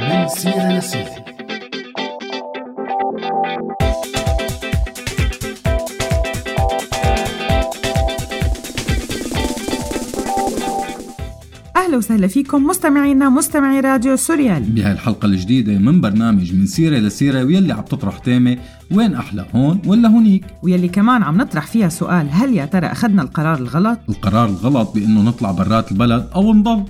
من سيرة لسيرة أهلا وسهلا فيكم مستمعينا مستمعي راديو سوريالي بهاي الحلقة الجديدة من برنامج من سيرة لسيرة ويلي عم تطرح تامة وين أحلى هون ولا هونيك ويلي كمان عم نطرح فيها سؤال هل يا ترى أخذنا القرار الغلط؟ القرار الغلط بأنه نطلع برات البلد أو نضل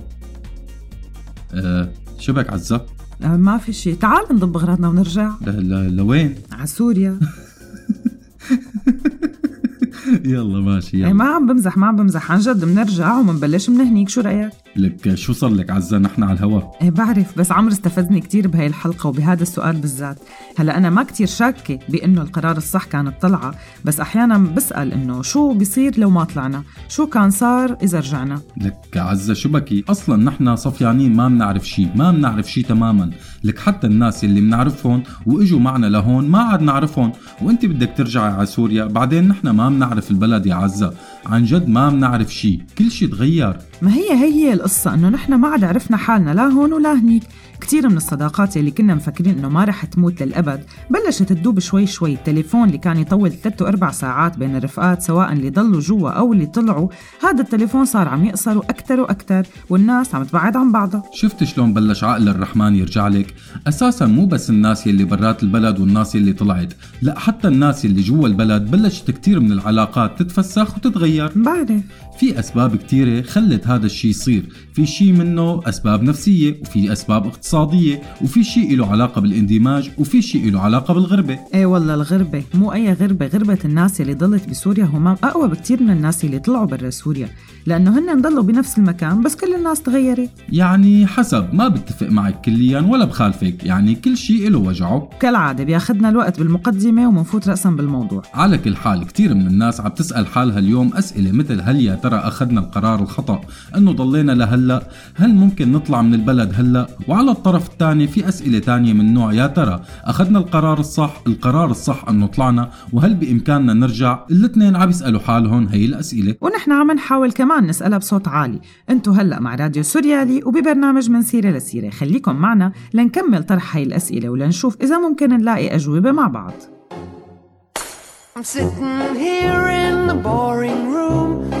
أه شو بك عزة؟ آه ما في شيء تعال نضب أغراضنا ونرجع لوين؟ على سوريا يلا ماشي إيه يلا ما عم بمزح ما عم بمزح عن جد بنرجع ومنبلش من هنيك شو رأيك؟ لك شو صار لك عزة نحن على الهواء. إيه بعرف بس عمرو استفزني كتير بهاي الحلقة وبهذا السؤال بالذات. هلأ أنا ما كتير شاكة بإنه القرار الصح كان الطلعة بس أحيانا بسأل إنه شو بيصير لو ما طلعنا؟ شو كان صار إذا رجعنا؟ لك عزة شو بكي؟ أصلا نحن صفيانين ما بنعرف شي ما بنعرف شي تماما. لك حتى الناس اللي بنعرفهم وإجوا معنا لهون ما عاد نعرفهم. وأنت بدك ترجعي على سوريا بعدين نحن ما بنعرف البلد يا عزة. عن جد ما بنعرف شي كل شي تغير. ما هي هي هي القصة إنه نحن ما عاد عرفنا حالنا لا هون ولا هنيك. كتير من الصداقات اللي كنا مفكرين إنه ما رح تموت للأبد بلشت تدوب شوي شوي التليفون اللي كان يطول ثلاث وأربع ساعات بين الرفقات سواء اللي ضلوا جوا أو اللي طلعوا هذا التليفون صار عم يقصر أكتر وأكتر والناس عم تبعد عن بعضها. شفت شلون بلش عقل الرحمن يرجع لك؟ أساسا مو بس الناس يلي برات البلد والناس يلي طلعت لا حتى الناس يلي جوا البلد بلشت كتير من العلاقات تتفسخ وتتغير. بعرف. في أسباب كتيرة خلت هذا الشيء يصير في شيء منه أسباب نفسية وفي أسباب اقتصادية وفي شيء له علاقة بالاندماج وفي شيء له علاقة بالغربة. إيه والله الغربة. مو أي غربة. غربة الناس اللي ضلت بسوريا هم أقوى بكتير من الناس اللي طلعوا برا سوريا. لأنه هن ضلوا بنفس المكان بس كل الناس تغيرت. يعني حسب ما بتفق معك كليا ولا بخالفك. يعني كل شيء له وجعه. كالعادة بياخدنا الوقت بالمقدمة ومنفوت رأسا بالموضوع. على كل حال كثير من الناس عم تسأل حالها اليوم أسئلة مثل هل يا ترى أخذنا القرار الخطأ أنه ضلينا لهلأ؟ هل ممكن نطلع من البلد هلأ؟ وعلى الطرف الثاني في أسئلة تانية من نوع يا ترى. أخذنا القرار الصح القرار الصح أنه طلعنا وهل بإمكاننا نرجع؟ الاثنين عم يسألوا حالهم. هي الأسئلة. ونحن عم نحاول كمان نسألها بصوت عالي. انتو هلأ مع راديو سوريالي وببرنامج من سيرة لسيرة. خليكم معنا لنكمل طرح هاي الأسئلة ولنشوف إذا ممكن نلاقي أجوبة مع بعض. I'm sitting here in the boring room.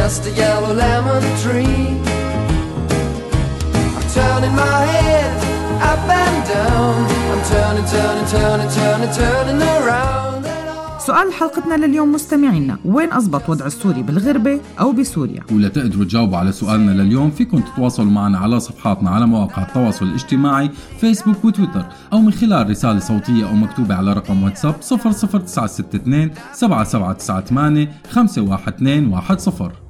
just a yellow lemon tree. I'm turning my head up and down. I'm turning, turning, turning, turning, turning around. سؤال حلقتنا لليوم مستمعينا وين أزبط وضع السوري بالغربة أو بسوريا ولتقدروا تجاوبوا على سؤالنا لليوم فيكم تتواصلوا معنا على صفحاتنا على مواقع التواصل الاجتماعي فيسبوك وتويتر أو من خلال رسالة صوتية أو مكتوبة على رقم واتساب 00962 7798 51210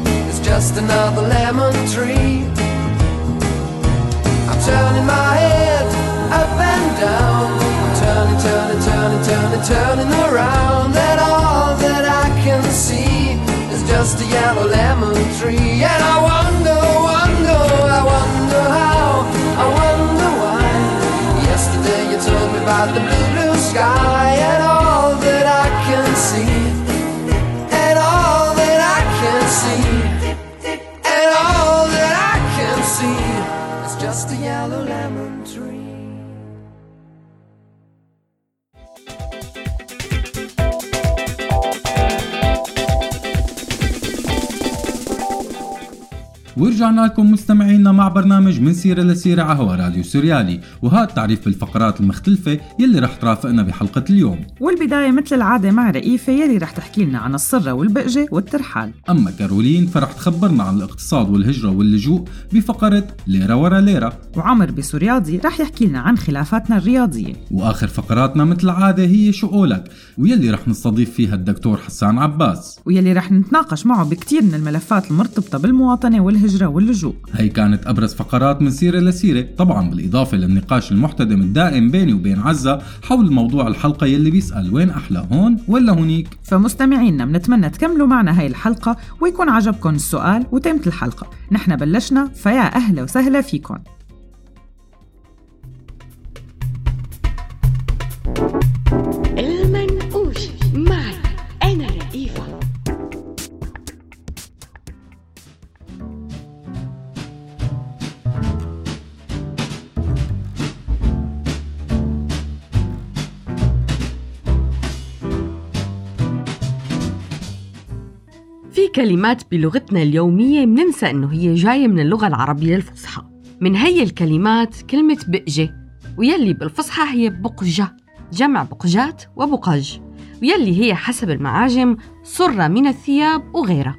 just another lemon tree. I'm turning my head up and down. I'm turning, turning, turning, turning, turning around. And all that I can see is just a yellow lemon tree. And I ورجعنا لكم مستمعينا مع برنامج من سيرة لسيرة على هوا راديو سوريالي. وهذا تعريف بالفقرات المختلفة يلي رح ترافقنا بحلقة اليوم. والبداية مثل العادة مع رئيفة يلي رح تحكي لنا عن الصرة والبقجة والترحال. أما كارولين فرح تخبرنا عن الاقتصاد والهجرة واللجوء بفقرة ليرة ورا ليرة. وعمر بسورياضي رح يحكي لنا عن خلافاتنا الرياضية. وآخر فقراتنا مثل العادة هي شو قولك واللي رح نستضيف فيها الدكتور حسان عباس. ويلي رح نتناقش معه بكتير من الملفات المرتبطة بالمواطنة والهجرة. واللجوء. هي كانت أبرز فقرات من سيرة لسيرة طبعا بالإضافة للنقاش المحتدم الدائم بيني وبين عزة حول موضوع الحلقة يلي بيسأل وين أحلى هون ولا هونيك؟ فمستمعينا بنتمنى تكملوا معنا هاي الحلقة ويكون عجبكم السؤال وتمت الحلقة. نحن بلشنا فيا أهلا وسهلا فيكم كلمات بلغتنا اليومية مننسى إنه هي جاية من اللغة العربية الفصحى. من هي الكلمات كلمة بقجة ويلي بالفصحى هي بقجة جمع بقجات وبقج ويلي هي حسب المعاجم سرة من الثياب وغيرها.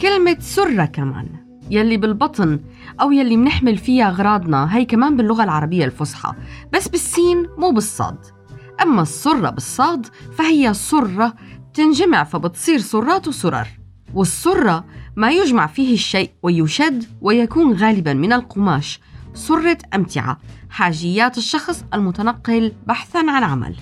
كلمة سرة كمان يلي بالبطن أو يلي منحمل فيها أغراضنا هي كمان باللغة العربية الفصحى بس بالسين مو بالصاد. أما السرة بالصاد فهي سرة تنجمع فبتصير سرات وسرر. والسرة ما يجمع فيه الشيء ويشد ويكون غالبا من القماش. سرة أمتعة. حاجيات الشخص المتنقل بحثا عن عمل.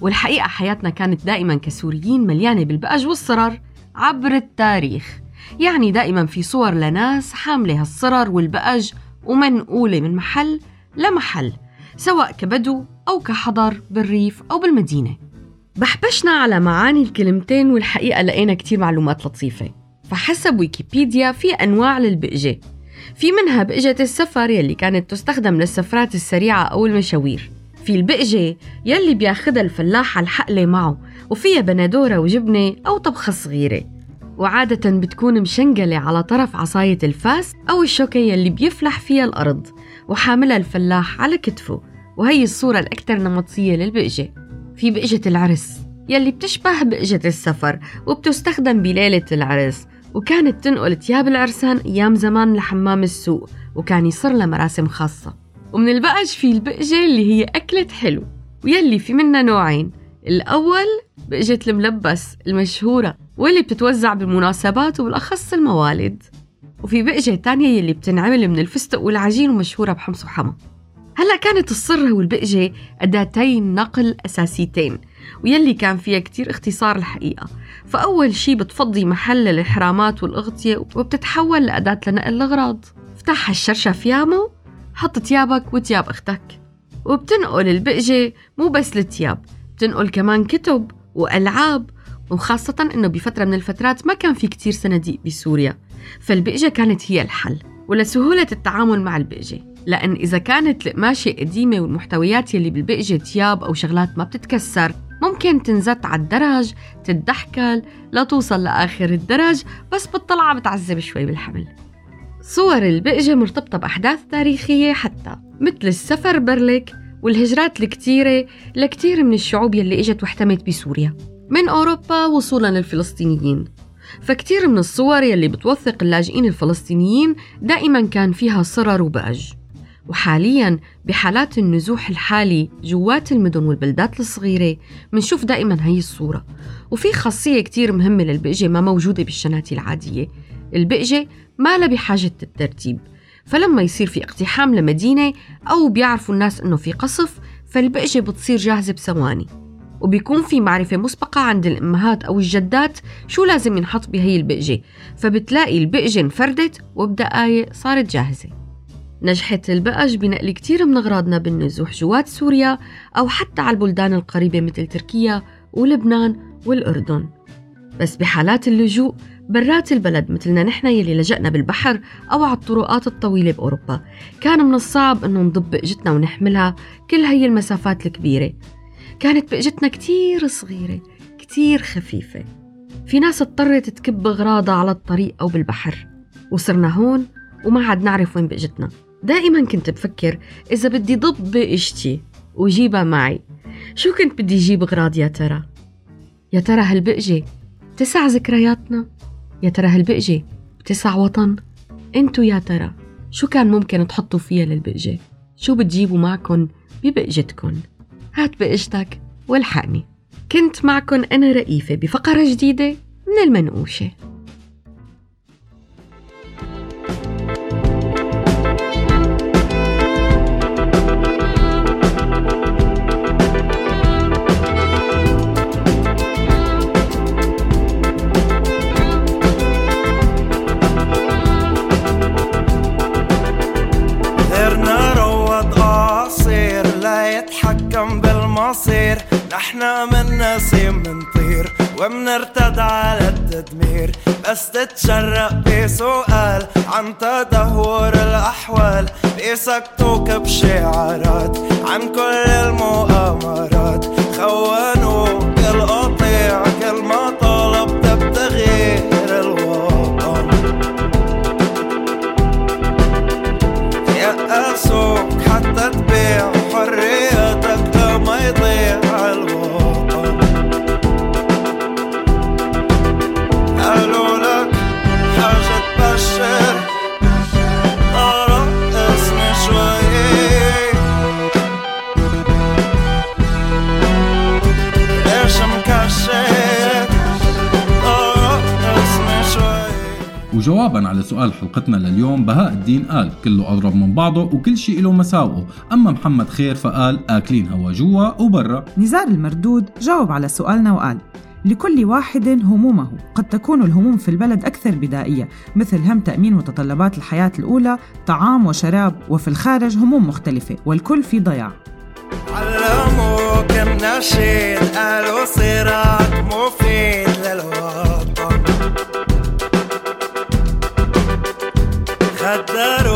والحقيقة حياتنا كانت دائما كسوريين مليانة بالبقج والسرر عبر التاريخ. يعني دائما في صور لناس حاملة هالسرر والبقج ومنقولة من محل لمحل سواء كبدو أو كحضر بالريف أو بالمدينة. بحبشنا على معاني الكلمتين والحقيقة لقينا كتير معلومات لطيفة. فحسب ويكيبيديا في أنواع للبقجة. في منها بقجة السفر يلي كانت تستخدم للسفرات السريعة أو المشاوير. في البقجة يلي بياخدها الفلاح على الحقلة معه وفيها بندورة وجبنة أو طبخة صغيرة. وعادة بتكون مشنقلة على طرف عصاية الفاس أو الشوكة يلي بيفلح فيها الأرض وحاملها الفلاح على كتفه. وهي الصورة الأكثر نمطية للبقجة. في بقجة العرس يلي بتشبه بقجة السفر وبتستخدم بليلة العرس وكانت تنقل تياب العرسان أيام زمان لحمام السوق وكان يصير لها مراسم خاصة. ومن البقج في البقجة اللي هي أكلة حلو ويلي في منها نوعين الأول بقجة الملبس المشهورة واللي بتتوزع بالمناسبات وبالأخص الموالد. وفي بقجة تانية يلي بتنعمل من الفستق والعجين ومشهورة بحمص وحما هلا كانت الصرة والبقجة أداتين نقل أساسيتين ويلي كان فيها كتير اختصار الحقيقة. فأول شي بتفضي محل الإحرامات والأغطية وبتتحول لأداة لنقل الأغراض. افتح هالشرشف يامو حط تيابك وتياب أختك. وبتنقل البقجة مو بس التياب بتنقل كمان كتب وألعاب وخاصة إنه بفترة من الفترات ما كان في كتير صناديق بسوريا. فالبقجة كانت هي الحل ولسهولة التعامل مع البقجة لأن إذا كانت القماشة قديمة والمحتويات يلي بالبقجة تياب أو شغلات ما بتتكسر ممكن تنزت على الدرج تتدحكل لا توصل لآخر الدرج بس بالطلعة بتعذب شوي بالحمل. صور البقجة مرتبطة بأحداث تاريخية حتى مثل السفر برلك والهجرات الكتيرة لكتير من الشعوب يلي إجت واحتمت بسوريا. من أوروبا وصولا للفلسطينيين. فكتير من الصور يلي بتوثق اللاجئين الفلسطينيين دائما كان فيها صرر وبقج وحاليا بحالات النزوح الحالي جوات المدن والبلدات الصغيرة منشوف دائما هي الصورة. وفي خاصية كتير مهمة للبقجة ما موجودة بالشناتي العادية. البقجة ما لها بحاجة الترتيب. فلما يصير في اقتحام لمدينة أو بيعرفوا الناس إنه في قصف فالبقجة بتصير جاهزة بثواني. وبيكون في معرفة مسبقة عند الأمهات أو الجدات شو لازم ينحط بهي البقجة فبتلاقي البقجة انفردت وبدقايق صارت جاهزة. نجحت البقج بنقل كتير من أغراضنا بالنزوح جوات سوريا أو حتى على البلدان القريبة مثل تركيا ولبنان والأردن. بس بحالات اللجوء برات البلد مثلنا نحن يلي لجأنا بالبحر أو على الطرقات الطويلة بأوروبا. كان من الصعب أنه نضب بقجتنا ونحملها كل هي المسافات الكبيرة. كانت بقجتنا كتير صغيرة كتير خفيفة. في ناس اضطرت تكب أغراضها على الطريق أو بالبحر. وصرنا هون وما عاد نعرف وين بقجتنا دائما كنت بفكر إذا بدي ضب بقجتي وجيبها معي شو كنت بدي جيب أغراض يا ترى؟ يا ترى هالبقجة تسع ذكرياتنا؟ يا ترى هالبقجة بتسع وطن؟ أنتو يا ترى شو كان ممكن تحطوا فيها للبقجة؟ شو بتجيبوا معكن ببقجتكن؟ هات بقجتك والحقني كنت معكن أنا رئيفة بفقرة جديدة من المنقوشة لا يتحكم بالمصير. نحنا من نسيم منطير ومنرتد على التدمير. بس تتشرق بسؤال عن تدهور الأحوال. بيسكتوك بشعارات عن كل المؤامرات. خونوك القطيع كل ما طلبت بتغيير الوطن. يأسوك حتى تبيع وجوابا على سؤال حلقتنا لليوم بهاء الدين قال كله أضرب من بعضه وكل شيء له مساوئه. أما محمد خير فقال آكلين هوا جوا وبرا. نزار المردود جاوب على سؤالنا وقال لكل واحد همومه. قد تكون الهموم في البلد أكثر بدائية مثل هم تأمين متطلبات الحياة الأولى طعام وشراب وفي الخارج هموم مختلفة والكل في ضياع. علموك النشيد قالوا صراعك مفيد. خدروك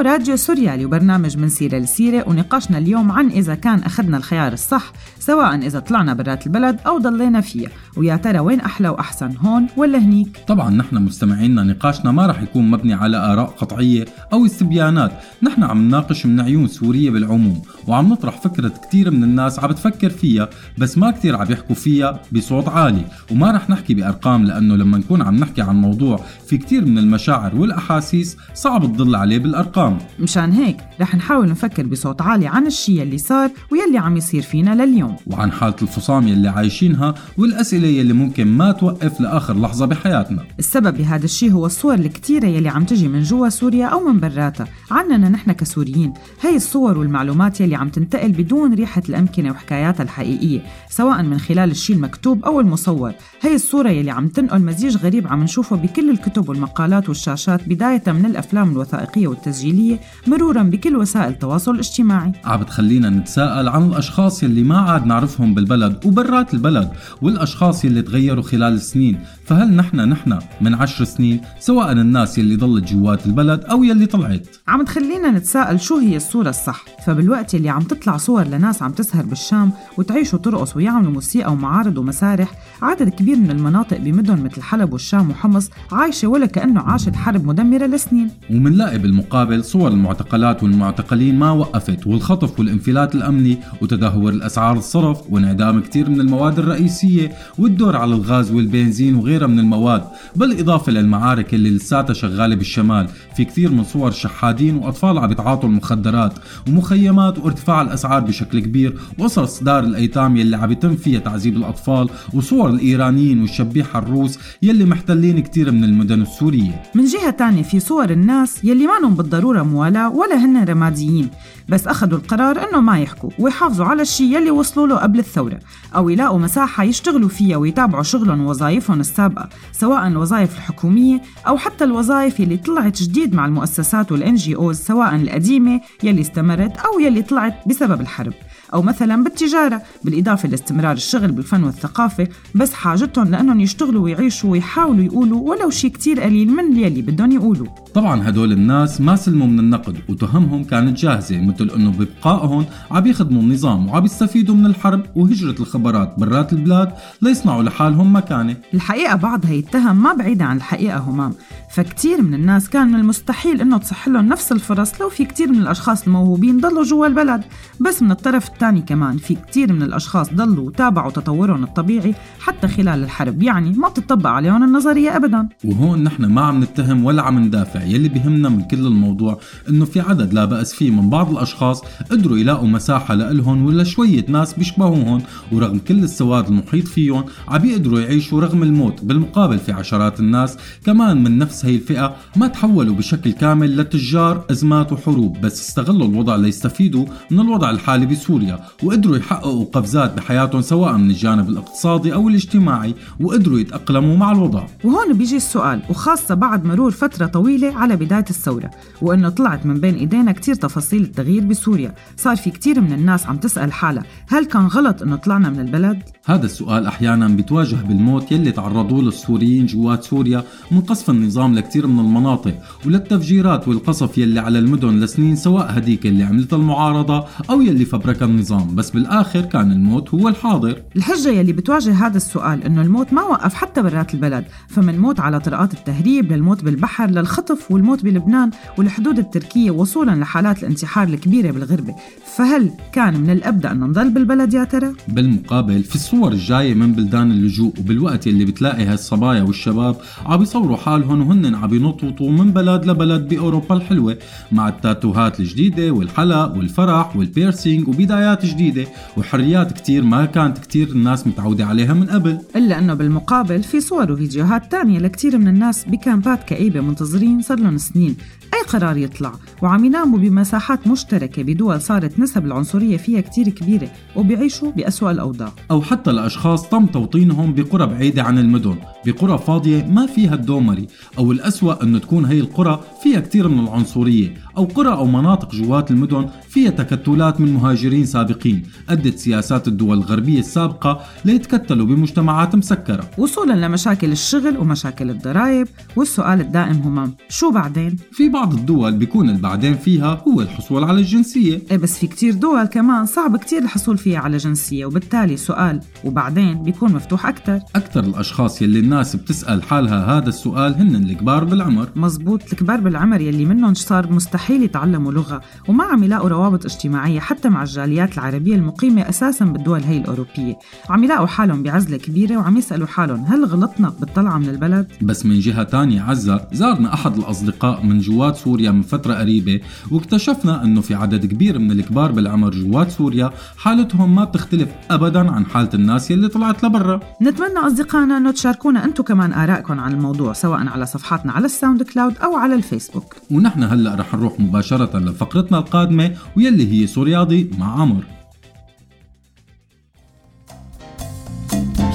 راديو سوريالي وبرنامج من سيرة لسيرة ونقاشنا اليوم عن إذا كان أخذنا الخيار الصح سواء إذا طلعنا برات البلد أو ضلينا فيها. ويا ترى وين أحلى وأحسن هون ولا هنيك؟ طبعا نحن مستمعينا نقاشنا ما رح يكون مبني على آراء قطعية أو استبيانات. نحن عم نناقش من عيون سوريا بالعموم. وعم نطرح فكرة كتير من الناس عم بتفكر فيها بس ما كتير عم يحكوا فيها بصوت عالي. وما رح نحكي بأرقام لأنه لما نكون عم نحكي عن موضوع في كتير من المشاعر والأحاسيس صعب تضل عليه بالأرقام. مشان هيك رح نحاول نفكر بصوت عالي عن الشي يلي صار ويلي عم يصير فينا لليوم. وعن حالة الفصام يلي عايشينها والأسئلة يلي ممكن ما توقف لآخر لحظة بحياتنا. السبب بهذا الشيء هو الصور الكتيرة يلي عم تجي من جوا سوريا أو من براتها. عننا نحن كسوريين هي الصور والمعلومات يلي عم تنتقل بدون ريحة الأمكنة وحكاياتها الحقيقية سواء من خلال الشيء المكتوب أو المصور. هي الصورة يلي عم تنقل مزيج غريب عم نشوفه بكل الكتب والمقالات والشاشات بداية من الأفلام الوثائقية والتسجيلية مرورا بكل وسائل التواصل الاجتماعي. عم بتخلينا نتساءل عن الأشخاص يلي ما عاد نعرفهم بالبلد وبرات البلد والأشخاص يلي تغيروا خلال السنين. فهل نحن نحن من عشر سنين سواء الناس يلي ضلت جوات البلد أو يلي طلعت؟ عم تخلينا نتساءل شو هي الصورة الصح؟ فبالوقت اللي عم تطلع صور لناس عم تسهر بالشام وتعيش وترقص ويعملوا موسيقى ومعارض ومسارح. عدد كبير من المناطق بمدن مثل حلب والشام وحمص عايشة ولا كأنه عاشت حرب مدمرة لسنين. ومنلاقي بالمقابل صور المعتقلات والمعتقلين ما وقفت والخطف والانفلات الأمني وتدهور الأسعار الصرف وانعدام كتير من المواد الرئيسية والدور على الغاز والبنزين وغيرها من المواد بالإضافة للمعارك اللي لساتها شغالة بالشمال. في كثير من صور شحادين وأطفال عم يتعاطوا المخدرات ومخيمات وارتفاع الأسعار بشكل كبير وقصص دار الأيتام يلي عم يتم فيها تعذيب الأطفال وصور الإيرانيين والشبيحة الروس يلي محتلين كثير من المدن السورية. من جهة تانية في صور الناس يلي مانهم بالضرورة موالاة ولا هن رماديين. بس أخذوا القرار إنه ما يحكوا ويحافظوا على الشيء يلي وصلوا له قبل الثورة أو يلاقوا مساحة يشتغلوا فيها ويتابعوا شغلهم ووظائفهم السابقة سواء الوظائف الحكومية أو حتى الوظائف يلي طلعت جديد مع المؤسسات وال NGOs سواء القديمة يلي استمرت أو يلي طلعت بسبب الحرب. أو مثلا بالتجارة بالإضافة لاستمرار الشغل بالفن والثقافة بس حاجتهم لأنهم يشتغلوا ويعيشوا ويحاولوا يقولوا ولو شيء كتير قليل من يلي بدهم يقولوا. طبعا هدول الناس ما سلموا من النقد وتهمهم كانت جاهزة مثل إنه ببقائهم عم يخدموا النظام وعم يستفيدوا من الحرب وهجرة الخبرات برات البلاد ليصنعوا لحالهم مكانة. الحقيقة بعض هي التهم ما بعيدة عن الحقيقة همام فكتير من الناس كان من المستحيل إنه تصح لهم نفس الفرص لو في كتير من الأشخاص الموهوبين ضلوا جوا البلد بس من الطرف الثاني كمان. في كتير من الأشخاص ضلوا وتابعوا تطورهم الطبيعي حتى خلال الحرب. يعني ما بتطبق عليهم النظرية ابدا. وهون نحن ما عم نتهم ولا عم ندافع. يلي بهمنا من كل الموضوع إنه في عدد لا بأس فيه من بعض الأشخاص قدروا يلاقوا مساحة لإلهم ولا شوية ناس بيشبهوهم ورغم كل السواد المحيط فيهم عم يقدروا يعيشوا رغم الموت. بالمقابل في عشرات الناس كمان من نفس هي الفئة ما تحولوا بشكل كامل لتجار أزمات وحروب. بس استغلوا الوضع ليستفيدوا من الوضع الحالي بسوريا. وقدروا يحققوا قفزات بحياتهم سواء من الجانب الاقتصادي أو الاجتماعي وقدروا يتأقلموا مع الوضع. وهون بيجي السؤال وخاصة بعد مرور فترة طويلة على بداية الثورة وإنه طلعت من بين إيدينا كتير تفاصيل التغيير بسوريا. صار في كتير من الناس عم تسأل حالها هل كان غلط إنه طلعنا من البلد؟ هذا السؤال أحيانا بيتواجه بالموت يلي تعرضوا له السوريين جوات سوريا من قصف النظام لكثير من المناطق وللتفجيرات والقصف يلي على المدن لسنين سواء هديك اللي عملتها المعارضة أو يلي فبركها النظام بس بالآخر كان الموت هو الحاضر الحجة يلي بتواجه هذا السؤال إنه الموت ما وقف حتى برات البلد فمن موت على طرقات التهريب للموت بالبحر للخطف والموت بلبنان والحدود التركية وصولا لحالات الانتحار الكبيرة بالغربة فهل كان من الأبدأ أن نضل بالبلد يا ترى؟ بالمقابل في الصور الجاية من بلدان اللجوء وبالوقت اللي بتلاقي هالصبايا والشباب عم يصوروا حالهم وهن عم ينططوا من بلد لبلد بأوروبا الحلوة مع التاتوهات الجديدة والحلق والفرح وال piercing وبدايات جديدة وحريات كتير ما كانت كتير الناس متعودة عليها من قبل. إلا أنه بالمقابل في صور وفيديوهات تانية لكتير من الناس بكامبات كئيبة منتظرين صار لهم سنين. أي قرار يطلع؟ وعم يناموا بمساحات مشتركة بدول صارت نسب العنصرية فيها كتير كبيرة وبيعيشوا بأسوأ الأوضاع. أو حتى لأشخاص تم توطينهم بقرى بعيدة عن المدن بقرى فاضية ما فيها الدومري أو الأسوأ أنه تكون هي القرى فيها كتير من العنصرية. أو قرى أو مناطق جوات المدن فيها تكتلات من مهاجرين سابقين. أدت سياسات الدول الغربية السابقة ليتكتلوا بمجتمعات مسكرة. وصولا لمشاكل الشغل ومشاكل الضرائب والسؤال الدائم هما شو بعدين؟ في بعض الدول بيكون البعدين فيها هو الحصول على الجنسية. إيه بس في كتير دول كمان صعب كتير الحصول فيها على جنسية وبالتالي سؤال وبعدين بيكون مفتوح أكتر. أكثر الأشخاص يلي الناس بتسأل حالها هذا السؤال هن الكبار بالعمر. مزبوط الكبار بالعمر يلي منهم صار مستحيل يتعلموا لغة وما عم يلاقوا روابط اجتماعية حتى مع الجاليات العربية المقيمة أساسا بالدول هي الأوروبية. عم يلاقوا حالهم بعزلة كبيرة وعم يسألوا حالهم هل غلطنا بالطلعة من البلد؟ بس من جهة تانية عزة زارنا أحد الأصدقاء من جوات سوريا من فترة قريبة واكتشفنا أنه في عدد كبير من الكبار بالعمر جوات سوريا حالتهم ما بتختلف أبدا عن حالة الناس يلي طلعت لبرا. نتمنى أصدقائنا أنه تشاركونا أنتم كمان آرائكم عن الموضوع سواء على صفحاتنا على ال SoundCloud أو على الفيسبوك. ونحن هلأ رح نروح مباشرة لفقرتنا القادمة ويلي هي سورياضي مع عمر.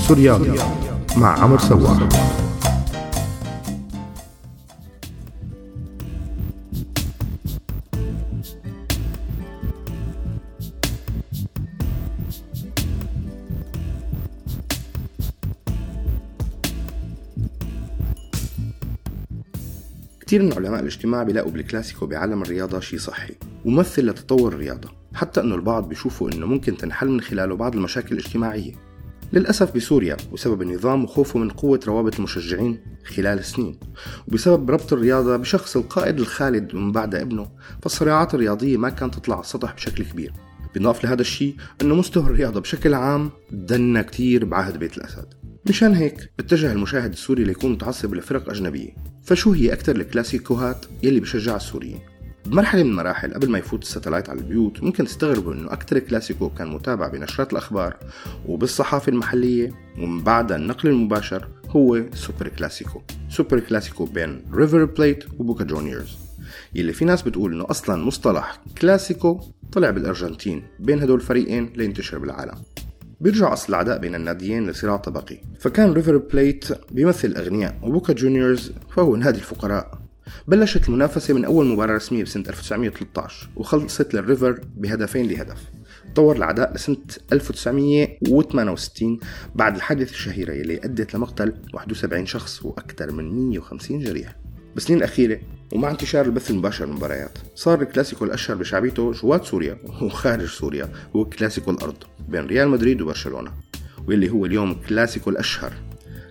سوريالي مع عمر سواح كتير من علماء الاجتماع بيلاقوا بالكلاسيكو بعالم الرياضة شيء صحي وممثل لتطور الرياضة حتى إنه البعض بيشوفوا إنه ممكن تنحل من خلاله بعض المشاكل الاجتماعية. للأسف بسوريا وسبب النظام وخوفه من قوة روابط المشجعين خلال سنين وبسبب ربط الرياضة بشخص القائد الخالد ومن بعد ابنه فالصراعات الرياضية ما كانت تطلع على السطح بشكل كبير. بنضاف لهذا الشيء أنه مستوى الرياضة بشكل عام دنا كتير بعهد بيت الأسد. مشان هيك اتجه المشاهد السوري ليكون متعصب لفرق أجنبية. فشو هي أكثر الكلاسيكوهات يلي بشجع السوريين؟ بمرحلة من المراحل قبل ما يفوت ال satellite على البيوت ممكن تستغربوا إنه أكثر كلاسيكو كان متابع بنشرات الأخبار وبالصحافة المحلية ومن بعدها النقل المباشر هو سوبر كلاسيكو. سوبر كلاسيكو بين ريفر بليت وبوكا جونيورز. يلي في ناس بتقول إنه أصلا مصطلح كلاسيكو طلع بالأرجنتين بين هدول الفريقين لينتشر بالعالم. بيرجع أصل العداء بين الناديين لصراع طبقي. فكان ريفر بليت بيمثل الأغنياء وبوكا جونيورز فهو نادي الفقراء. بلشت المنافسة من أول مباراة رسمية بسنة 1913 وخلصت للريفر بهدفين لهدف. تطور العداء لسنة 1968 بعد الحادثة الشهيرة يلي أدت لمقتل 71 شخص وأكثر من 150 جريح بالسنين الأخيرة ومع انتشار البث المباشر للمباريات صار الكلاسيكو الأشهر بشعبيته جوات سوريا وخارج سوريا هو كلاسيكو الأرض بين ريال مدريد وبرشلونة واللي هو اليوم كلاسيكو الأشهر.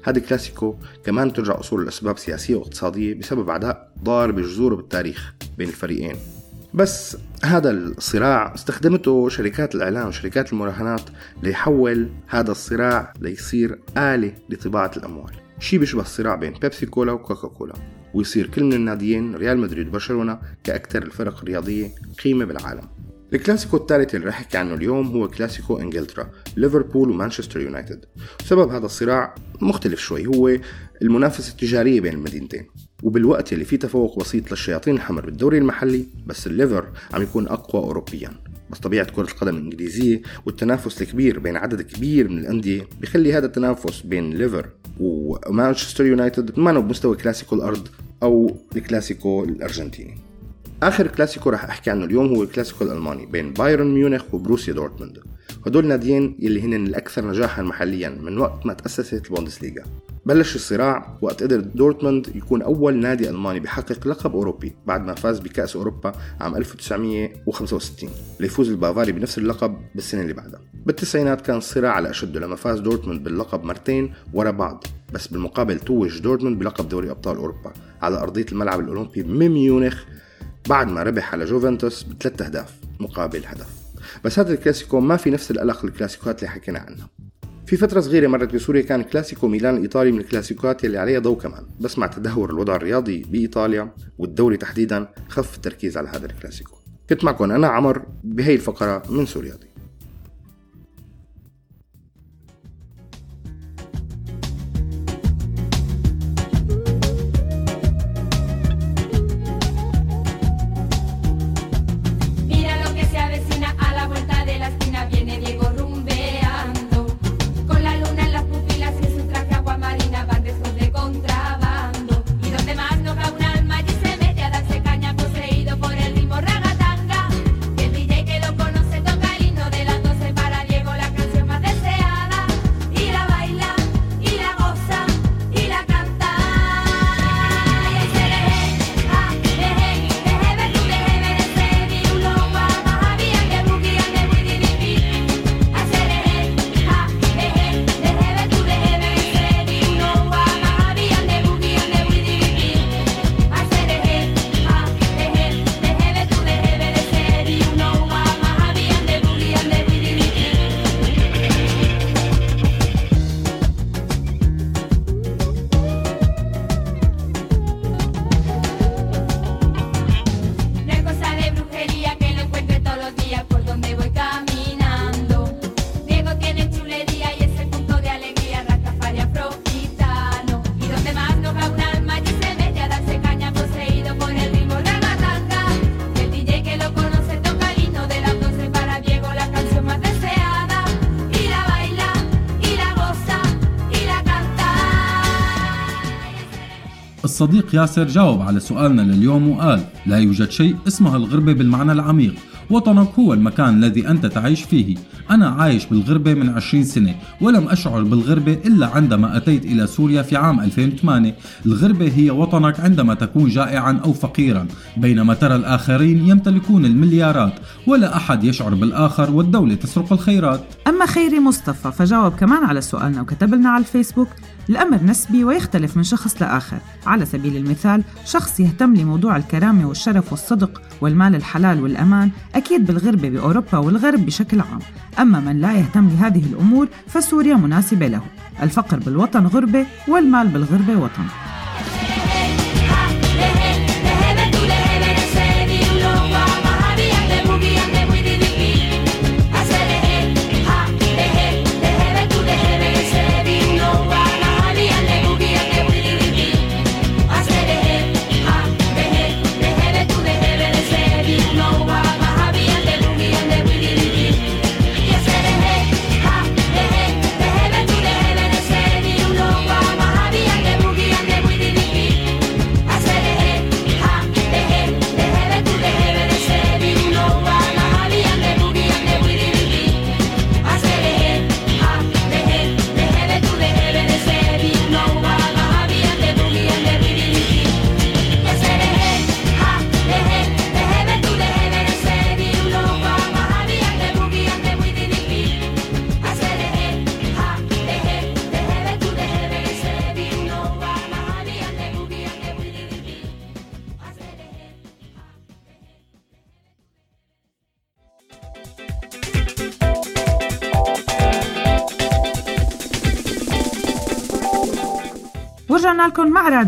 هذا الكلاسيكو كمان ترجع أصول لأسباب سياسية واقتصادية بسبب عداء ضارب جذوره بالتاريخ بين الفريقين. بس هذا الصراع استخدمته شركات الإعلام وشركات المراهنات ليحول هذا الصراع ليصير آلة لطباعة الأموال. شيء بيشبه الصراع بين بيبسي كولا وكوكا كولا ويصير كل من الناديين ريال مدريد وبرشلونة كأكثر الفرق الرياضية قيمة بالعالم. الكلاسيكو الثالث اللي رح أحكي عنه اليوم هو كلاسيكو إنجلترا ليفربول ومانشستر يونايتد. سبب هذا الصراع مختلف شوي هو المنافسة التجارية بين المدينتين. وبالوقت اللي فيه تفوق بسيط للشياطين الحمر بالدوري المحلي بس الليفر عم يكون أقوى أوروبيا. بس طبيعة كرة القدم الإنجليزية والتنافس الكبير بين عدد كبير من الأندية بيخلي هذا التنافس بين ليفر ومانشستر يونايتد ما بمستوى كلاسيكو الأرض أو الكلاسيكو الأرجنتيني. آخر كلاسيكو راح أحكي عنه اليوم هو الكلاسيكو الألماني بين بايرن ميونخ وبروسيا دورتموند. هدول ناديين يلي هن الأكثر نجاحا محليا من وقت ما تأسست البوندسليغا. بلش الصراع وقت قدر دورتموند يكون أول نادي ألماني بحقق لقب أوروبي بعد ما فاز بكأس أوروبا عام 1965 ليفوز البافاري بنفس اللقب بالسنة اللي بعدها. بالتسعينات كان الصراع على أشده لما فاز دورتموند باللقب مرتين ورا بعض بس بالمقابل توج دورتموند بلقب دوري أبطال أوروبا على أرضية الملعب الأولمبي من ميونخ بعد ما ربح على جوفنتوس بثلاث أهداف مقابل هدف. بس هذا الكلاسيكو ما في نفس ألق الكلاسيكوات اللي حكينا عنها. في فترة صغيرة مرت بسوريا كان كلاسيكو ميلان الإيطالي من الكلاسيكوات اللي عليها ضوء كمان. بس مع تدهور الوضع الرياضي بإيطاليا والدوري تحديدا خف التركيز على هذا الكلاسيكو. كنت معكم أنا عمر بهي الفقرة من سوريا الصديق ياسر جاوب على سؤالنا لليوم وقال لا يوجد شيء اسمه الغربة بالمعنى العميق وطنك هو المكان الذي أنت تعيش فيه. أنا عايش بالغربة من 20 سنة ولم أشعر بالغربة إلا عندما أتيت إلى سوريا في عام 2008 الغربة هي وطنك عندما تكون جائعا أو فقيرا بينما ترى الآخرين يمتلكون المليارات ولا أحد يشعر بالآخر والدولة تسرق الخيرات. أما خيري مصطفى فجاوب كمان على سؤالنا وكتب لنا على الفيسبوك الأمر نسبي ويختلف من شخص لآخر. على سبيل المثال شخص يهتم لموضوع الكرامة والشرف والصدق والمال الحلال والأمان أكيد بالغربة بأوروبا والغرب بشكل عام. أما من لا يهتم لهذه الأمور فسوريا مناسبة له. الفقر بالوطن غربة والمال بالغربة وطن.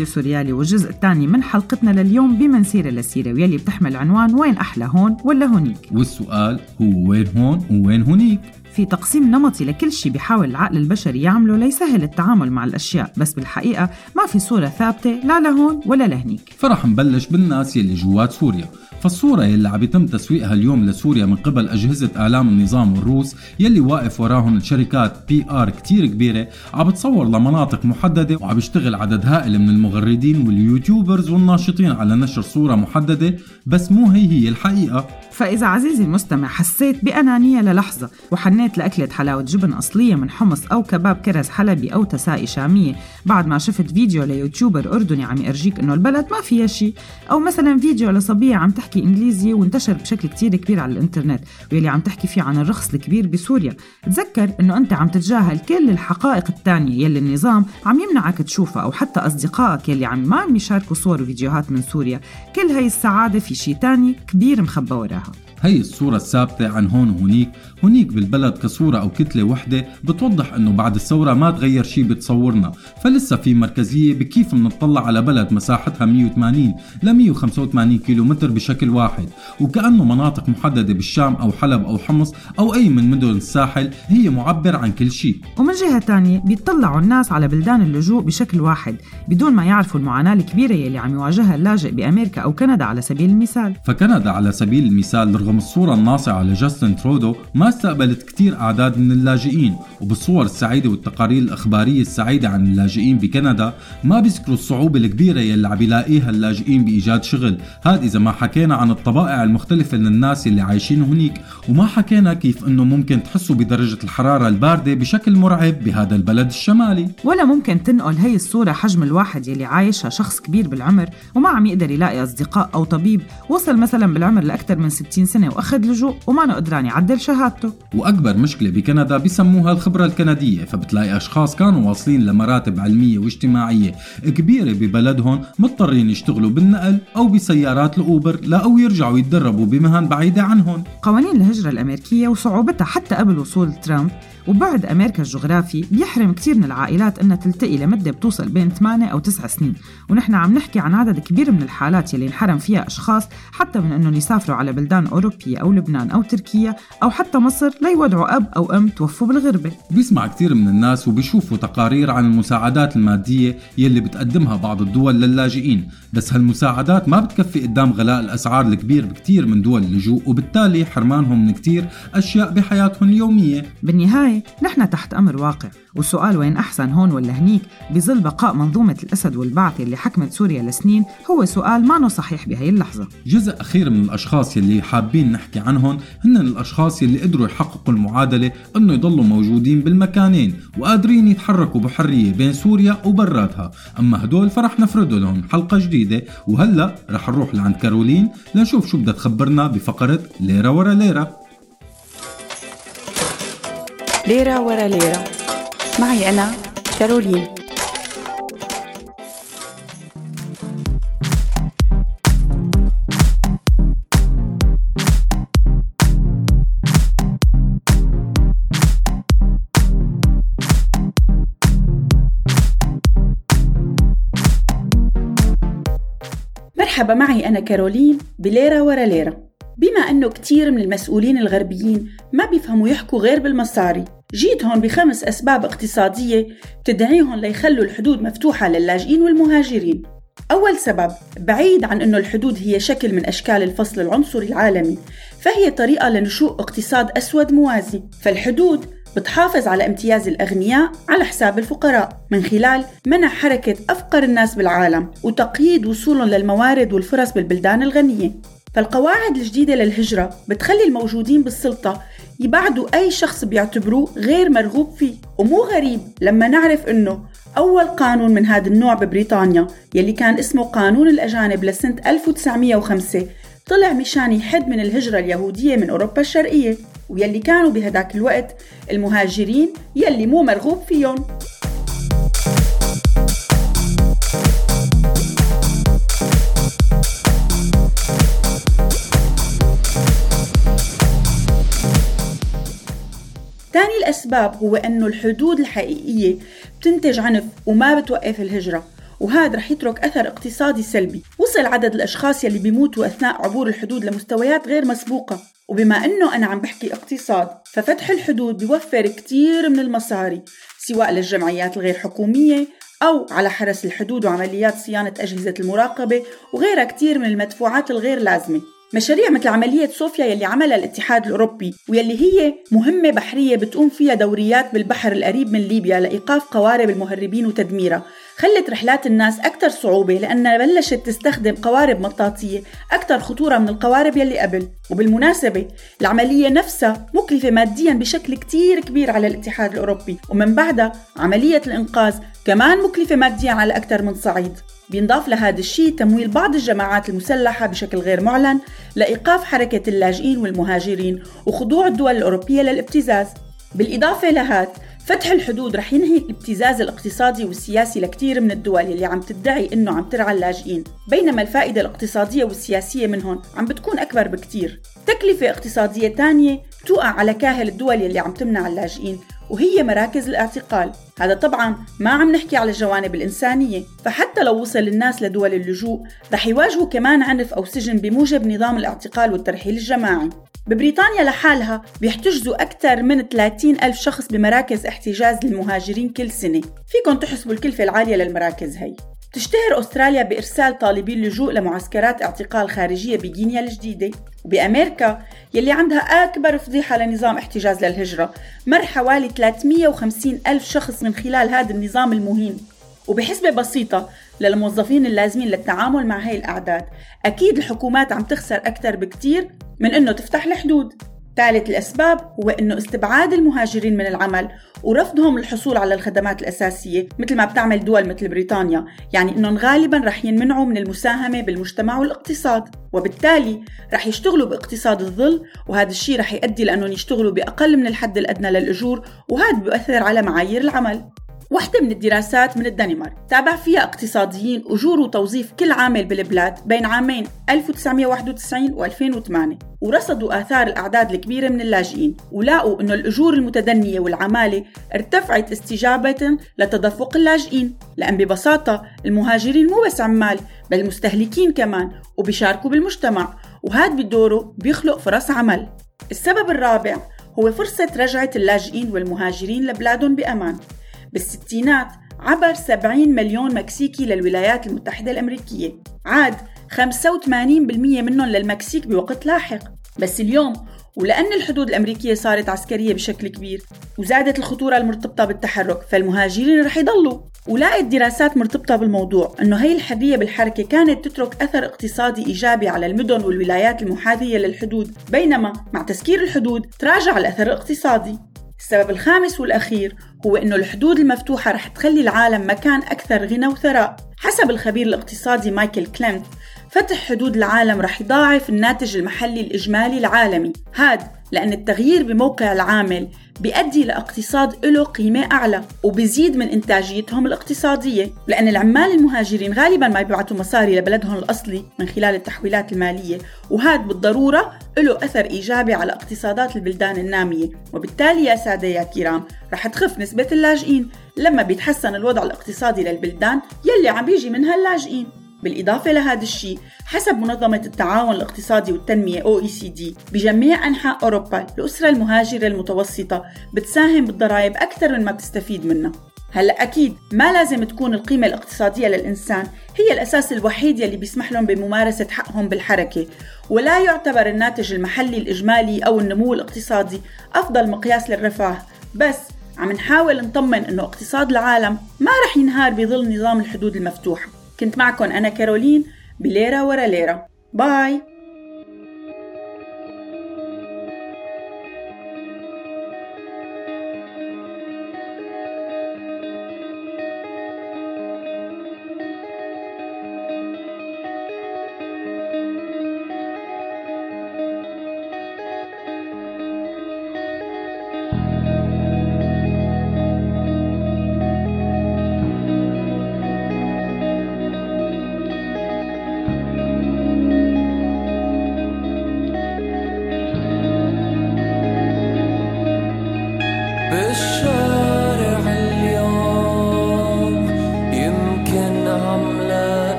راديو سوريالي والجزء الثاني من حلقتنا لليوم بمن سيرة لسيرة واللي بتحمل عنوان وين أحلى هون ولا هونيك؟ والسؤال هو وين هون ووين هونيك؟ في تقسيم نمطي لكل شيء بيحاول العقل البشري يعمله ليسهل التعامل مع الأشياء بس بالحقيقة ما في صورة ثابتة لا لهون ولا لهنيك. فرح نبلش بالناس يلي جوات سوريا. فالصورة يلي عم يتم تسويقها اليوم لسوريا من قبل أجهزة إعلام النظام الروس يلي واقف وراهم شركات PR كتير كبيرة عم بتصور لمناطق محددة وعم يشتغل عدد هائل من المغردين واليوتيوبرز والناشطين على نشر صورة محددة بس مو هي هي الحقيقة. فإذا عزيزي المستمع حسيت بأنانية للحظة وحنيت لأكلة حلاوة جبن أصلية من حمص أو كباب كرز حلبي أو تسقية شامية بعد ما شفت فيديو ليوتيوبر أردني عم يرجيك إنه البلد ما فيها شيء أو مثلا فيديو لصبية عم تحكي إنجليزي وانتشر بشكل كتير كبير على الإنترنت واللي عم تحكي فيه عن الرخص الكبير بسوريا. تذكر إنه أنت عم تتجاهل كل الحقائق التانية يلي النظام عم يمنعك تشوفها أو حتى أصدقائك يلي عم ما عم يشاركوا صور وفيديوهات من سوريا. كل هاي السعادة في شيء تاني كبير مخبى وراها. هي الصورة الثابتة عن هون وهونيك هونيك بالبلد كصورة أو كتلة وحدة بتوضح أنه بعد الثورة ما تغير شيء بتصورنا فلسه في مركزية بكيف منطلع على بلد مساحتها 180 ل 185 كيلومتر بشكل واحد وكأنه مناطق محددة بالشام أو حلب أو حمص أو أي من مدن الساحل هي معبر عن كل شيء ومن جهة تانية بيطلعوا الناس على بلدان اللجوء بشكل واحد بدون ما يعرفوا المعاناة الكبيرة يلي عم يواجهها اللاجئ بأمريكا أو كندا على سبيل المثال. فكندا على سبيل المثال رغم الصورة الناصعة لجاستن ترودو ما استقبلت كتير أعداد من اللاجئين وبالصور السعيدة والتقارير الإخبارية السعيدة عن اللاجئين بكندا ما بيذكروا الصعوبة الكبيرة يلي عم يلاقيها اللاجئين بإيجاد شغل. هذا إذا ما حكينا عن الطبائع المختلفة للناس اللي عايشين هنيك وما حكينا كيف أنه ممكن تحسوا بدرجة الحرارة الباردة بشكل مرعب بهذا البلد الشمالي. ولا ممكن تنقل هي الصورة حجم الواحد يلي عايشها شخص كبير بالعمر وما عم يقدر يلاقي أصدقاء أو طبيب. وصل مثلا بالعمر لأكثر من 60 سنة وأخذ لجوء وما قدران يعدل شهادته. وأكبر مشكلة بكندا بيسموها الخبرة الكندية فبتلاقي أشخاص كانوا واصلين لمراتب علمية واجتماعية كبيرة ببلدهم مضطرين يشتغلوا بالنقل أو بسيارات الأوبر لا أو يرجعوا يتدربوا بمهن بعيدة عنهم. قوانين الهجرة الأمريكية وصعوبتها حتى قبل وصول ترامب وبعد أمريكا الجغرافي بيحرم كتير من العائلات إنها تلتقي لمدة بتوصل بين 8 أو 9 سنين. ونحن عم نحكي عن عدد كبير من الحالات يلي انحرم فيها أشخاص حتى من إنهم يسافروا على بلدان أوروبية أو لبنان أو تركيا أو حتى مصر ليودعوا أب أو أم توفوا بالغربة. بيسمع كتير من الناس وبيشوفوا تقارير عن المساعدات المادية يلي بتقدمها بعض الدول للاجئين. بس هالمساعدات ما بتكفي قدام غلاء الأسعار الكبير بكتير من دول اللجوء وبالتالي حرمانهم من كتير أشياء بحياتهم اليومية. بالنهاية بالنهاية نحن تحت أمر واقع. والسؤال وين أحسن هون ولا هنيك؟ بظل بقاء منظومة الأسد والبعث اللي حكمت سوريا لسنين هو سؤال ما صحيح بهي اللحظة. جزء أخير من الأشخاص يلي حابين نحكي عنهم هن الأشخاص يلي قدروا يحققوا المعادلة أنه يضلوا موجودين بالمكانين وقادرين يتحركوا بحرية بين سوريا وبراتها. أما هدول فرح نفرد لهم حلقة جديدة. وهلأ رح نروح لعند كارولين لنشوف شو بدها تخبرنا بفقرة ليرة ورا ليرة. ليرة ورا ليرة. معي أنا كارولين. مرحبا معي أنا كارولين بليرة ورا ليرة. بما أنه كتير من المسؤولين الغربيين ما بيفهموا يحكوا غير بالمصاري جيت هون بخمس أسباب اقتصادية بتدعيهم ليخلوا الحدود مفتوحة للاجئين والمهاجرين. أول سبب بعيد عن أنه الحدود هي شكل من أشكال الفصل العنصري العالمي فهي طريقة لنشوء اقتصاد أسود موازي. فالحدود بتحافظ على امتياز الأغنياء على حساب الفقراء من خلال منع حركة أفقر الناس بالعالم وتقييد وصولهم للموارد والفرص بالبلدان الغنية. فالقواعد الجديدة للهجرة بتخلي الموجودين بالسلطة يبعدوا أي شخص بيعتبروه غير مرغوب فيه. ومو غريب لما نعرف أنه أول قانون من هذا النوع ببريطانيا يلي كان اسمه قانون الأجانب لسنة 1905 طلع مشان يحد من الهجرة اليهودية من أوروبا الشرقية ويلي كانوا بهداك الوقت المهاجرين يلي مو مرغوب فيهم. الأسباب هو أنه الحدود الحقيقية بتنتج عنف وما بتوقف الهجرة وهذا رح يترك أثر اقتصادي سلبي. وصل عدد الأشخاص يلي بيموتوا أثناء عبور الحدود لمستويات غير مسبوقة. وبما أنه أنا عم بحكي اقتصاد ففتح الحدود بيوفر كتير من المصاري سواء للجمعيات الغير حكومية أو على حرس الحدود وعمليات صيانة أجهزة المراقبة وغيرها كتير من المدفوعات الغير لازمة. مشاريع مثل عملية صوفيا يلي عملها الاتحاد الأوروبي واللي هي مهمة بحرية بتقوم فيها دوريات بالبحر القريب من ليبيا لإيقاف قوارب المهربين وتدميرها. خلت رحلات الناس أكثر صعوبة لأنها بلشت تستخدم قوارب مطاطية أكثر خطورة من القوارب يلي قبل. وبالمناسبة العملية نفسها مكلفة ماديا بشكل كتير كبير على الاتحاد الأوروبي ومن بعدها عملية الإنقاذ كمان مكلفة ماديا على أكثر من صعيد. بينضاف لهذا الشيء تمويل بعض الجماعات المسلحة بشكل غير معلن لإيقاف حركة اللاجئين والمهاجرين وخضوع الدول الأوروبية للابتزاز. بالإضافة لهذا فتح الحدود رح ينهي الابتزاز الاقتصادي والسياسي لكثير من الدول اللي عم تدعي إنه عم ترعى اللاجئين بينما الفائدة الاقتصادية والسياسية منهم عم بتكون أكبر بكتير تكلفة اقتصادية تانية توقع على كاهل الدول اللي عم تمنع اللاجئين وهي مراكز الاعتقال. هذا طبعا ما عم نحكي على الجوانب الإنسانية. فحتى لو وصل الناس لدول اللجوء رح يواجهوا كمان عنف أو سجن بموجب نظام الاعتقال والترحيل الجماعي. ببريطانيا لحالها بيحتجزوا أكثر من 30 ألف شخص بمراكز احتجاز للمهاجرين كل سنة. فيكم تحسبوا الكلفة العالية للمراكز هي. تشتهر أستراليا بإرسال طالبي اللجوء لمعسكرات اعتقال خارجية بغينيا الجديدة. وبأمريكا يلي عندها أكبر فضيحة لنظام احتجاز للهجرة. مر حوالي 350 ألف شخص من خلال هذا النظام المهين. وبحسبة بسيطة للموظفين اللازمين للتعامل مع هاي الأعداد أكيد الحكومات عم تخسر أكثر بكتير من أنه تفتح الحدود. ثالث الأسباب هو أنه استبعاد المهاجرين من العمل ورفضهم الحصول على الخدمات الأساسية مثل ما بتعمل دول مثل بريطانيا. يعني أنهم غالبا رح ينمنعوا من المساهمة بالمجتمع والاقتصاد وبالتالي رح يشتغلوا باقتصاد الظل وهذا الشيء رح يؤدي لأنهم يشتغلوا بأقل من الحد الأدنى للأجور وهذا بيؤثر على معايير العمل. واحدة من الدراسات من الدنمارك. تابع فيها اقتصاديين أجور وتوظيف كل عامل بالبلاد بين عامين 1991 و 2008 ورصدوا آثار الأعداد الكبيرة من اللاجئين. ولاقوا أنه الأجور المتدنية والعمالة ارتفعت استجابة لتدفق اللاجئين. لأن ببساطة المهاجرين مو بس عمال بل مستهلكين كمان وبيشاركوا بالمجتمع. وهذا بدوره بيخلق فرص عمل. السبب الرابع هو فرصة رجعة اللاجئين والمهاجرين لبلادهم بأمان. بالستينات عبر 70 مليون مكسيكي للولايات المتحدة الأمريكية. عاد 85% منهم للمكسيك بوقت لاحق. بس اليوم ولأن الحدود الأمريكية صارت عسكرية بشكل كبير وزادت الخطورة المرتبطة بالتحرك فالمهاجرين رح يضلوا. ولقت دراسات مرتبطة بالموضوع أنه هي الحرية بالحركة كانت تترك أثر اقتصادي إيجابي على المدن والولايات المحاذية للحدود. بينما مع تسكير الحدود تراجع الأثر الاقتصادي. السبب الخامس والأخير هو أنه الحدود المفتوحة رح تخلي العالم مكان أكثر غنى وثراء. حسب الخبير الاقتصادي مايكل كليمت فتح حدود العالم رح يضاعف الناتج المحلي الإجمالي العالمي. هاد لأن التغيير بموقع العامل بيؤدي لاقتصاد له قيمة أعلى وبزيد من إنتاجيتهم الاقتصادية. لأن العمال المهاجرين غالبا ما بيبعتوا مصاري لبلدهم الأصلي من خلال التحويلات المالية وهذا بالضرورة له أثر إيجابي على اقتصادات البلدان النامية. وبالتالي يا سادة يا كرام رح تخف نسبة اللاجئين لما بيتحسن الوضع الاقتصادي للبلدان يلي عم بيجي منها اللاجئين. بالإضافة لهذا الشيء حسب منظمة التعاون الاقتصادي والتنمية OECD بجميع أنحاء أوروبا الأسرة المهاجرة المتوسطة بتساهم بالضرائب أكثر من ما بتستفيد منها. هلأ أكيد ما لازم تكون القيمة الاقتصادية للإنسان هي الأساس الوحيد يلي بيسمح لهم بممارسة حقهم بالحركة ولا يعتبر الناتج المحلي الإجمالي أو النمو الاقتصادي أفضل مقياس للرفاه. بس عم نحاول نطمن إنه اقتصاد العالم ما رح ينهار بظل نظام الحدود المفتوحه كنت معكم أنا كارولين بليرة ورا ليرة. باي!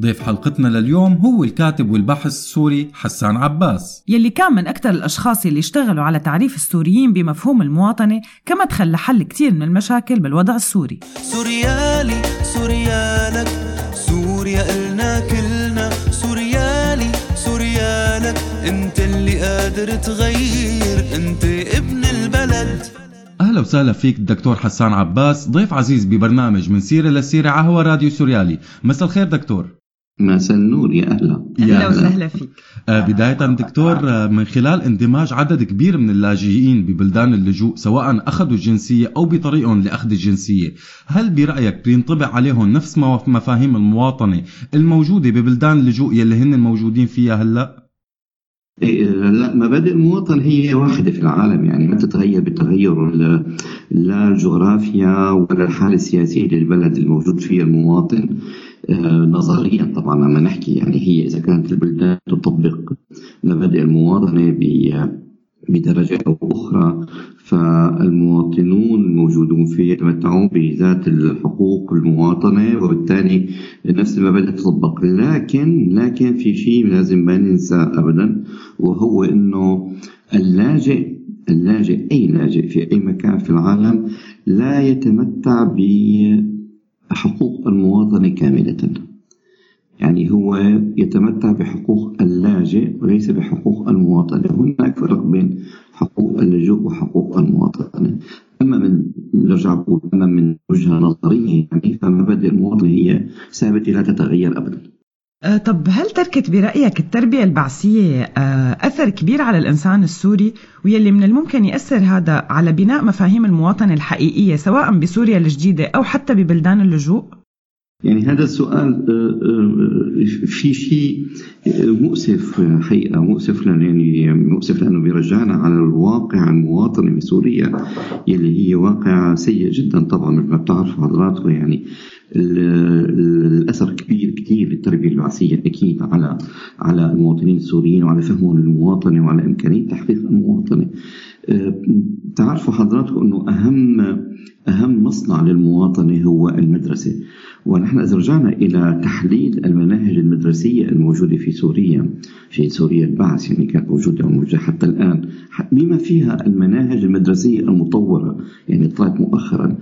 ضيف حلقتنا لليوم هو الكاتب والباحث السوري حسان عباس. يلي كان من أكثر الأشخاص يلي اشتغلوا على تعريف السوريين بمفهوم المواطنة كمدخل لحل كتير من المشاكل بالوضع السوري. سوريالي سوريالك سوريا إلنا كلنا. سوريالي سوريالك أنت اللي قادر تغير أنت ابن البلد. أهلا وسهلا فيك الدكتور حسان عباس ضيف عزيز ببرنامج من سيرة لسيرة على هوا راديو سوريالي. مساء الخير دكتور. مساء النور يا أهلا. أهلا وسهلا فيك. آه، بداية دكتور آه، من خلال اندماج عدد كبير من اللاجئين ببلدان اللجوء سواء أخذوا الجنسية أو بطريقهم لأخذ الجنسية هل برأيك بينطبع عليهم نفس مف- مفاهيم المواطنة الموجودة ببلدان اللجوء يلي هن موجودين فيها هلأ؟ إيه، لا مبادئ المواطن هي واحدة في العالم يعني ما تتغير بتغير لا الجغرافيا ولا الحالة السياسية للبلد الموجود فيه المواطن. نظريا. طبعا لما نحكي يعني هي إذا كانت البلدان تطبق مبادئ المواطنة ب- بدرجة أو أخرى فالمواطنون الموجودون فيه يتمتعون بذات الحقوق المواطنة وبالتالي نفس المبادئ تطبق. لكن لكن في شيء لازم ما ننسى أبدا وهو أنه اللاجئ اللاجئ أي لاجئ في أي مكان في العالم لا يتمتع بحقوق المواطنة كاملة. يعني هو يتمتع بحقوق اللاجئ وليس بحقوق المواطنة هناك فرق بين حقوق اللجوء وحقوق المواطنة أما من نرجع أما من وجهة نظرية يعني فمبادئ المواطنة هي ثابتة لا تتغير أبدا. آه، طب هل تركت برأيك التربية البعثية آه، أثر كبير على الإنسان السوري ويلي من الممكن يأثر هذا على بناء مفاهيم المواطنة الحقيقية سواء بسوريا الجديدة أو حتى ببلدان اللجوء؟ يعني هذا السؤال آه، آه، في شيء آه، مؤسف آه، حقيقة مؤسف لأن يعني مؤسف لأنه بيرجعنا على الواقع المواطني بسوريا يلي هي واقع سيء جدا طبعا مثل ما بتعرفوا حضراتكم يعني ال- ال- الأثر كبير كثير للتربية البعثية أكيد على على المواطنين السوريين وعلى فهمهم للمواطنة وعلى إمكانية تحقيق المواطنة. آه، تعرفوا حضراتكم أنه أهم أهم مصنع للمواطنة هو المدرسة. ونحن إذا رجعنا إلى تحليل المناهج المدرسية الموجودة في سوريا في سوريا البعث يعني كانت موجودة وموجودة حتى الآن. بما فيها المناهج المدرسية المطورة يعني طلعت مؤخرا.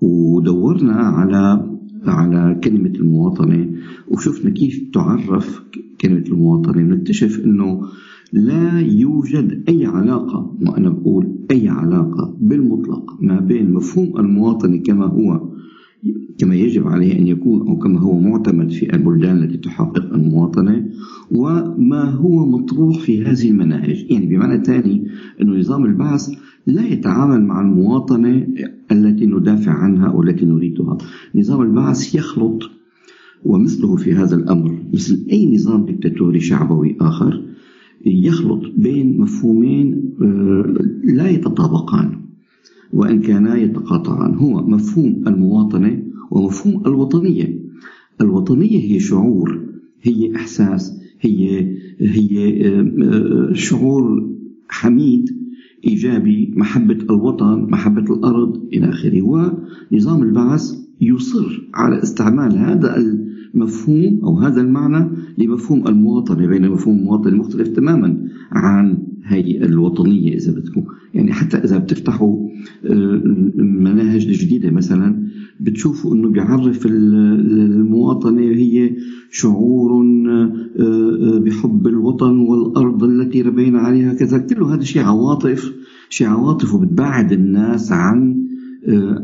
ودورنا على على كلمة المواطنة وشفنا كيف تعرف كلمة المواطنة. نكتشف أنه لا يوجد أي علاقة ما أنا بقول أي علاقة بالمطلق ما بين مفهوم المواطنة كما هو. كما يجب عليه أن يكون أو كما هو معتمد في البلدان التي تحقق المواطنة وما هو مطروح في هذه المناهج. يعني بمعنى ثاني أن نظام البعث لا يتعامل مع المواطنة التي ندافع عنها أو التي نريدها. نظام البعث يخلط ومثله في هذا الأمر مثل أي نظام دكتاتوري شعبوي آخر يخلط بين مفهومين آه، لا يتطابقان. وإن كانا يتقاطعان. هو مفهوم المواطنة ومفهوم الوطنية. الوطنية هي شعور هي إحساس هي هي آه، شعور حميد إيجابي محبة الوطن محبة الأرض إلى آخره. ونظام البعث يصر على استعمال هذا المفهوم أو هذا المعنى لمفهوم المواطنة بين مفهوم المواطن المختلف تماما عن هي الوطنية إذا بدكم. يعني حتى إذا بتفتحوا آه، المناهج الجديدة مثلا بتشوفوا أنه بيعرف ال- المواطنة هي شعور آه، آه، بحب الوطن والأرض التي ربينا عليها كذا. كله هذا شيء عواطف شيء عواطف وبتبعد الناس عن آه،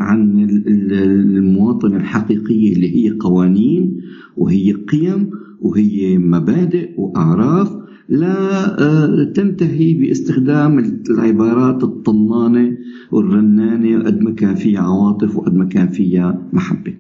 عن ال- ال- المواطنة الحقيقية اللي هي قوانين وهي قيم وهي مبادئ وأعراف لا آه، تنتهي باستخدام العبارات الطنانة والرنانة قد ما كان فيها عواطف وقد ما كان فيها محبة.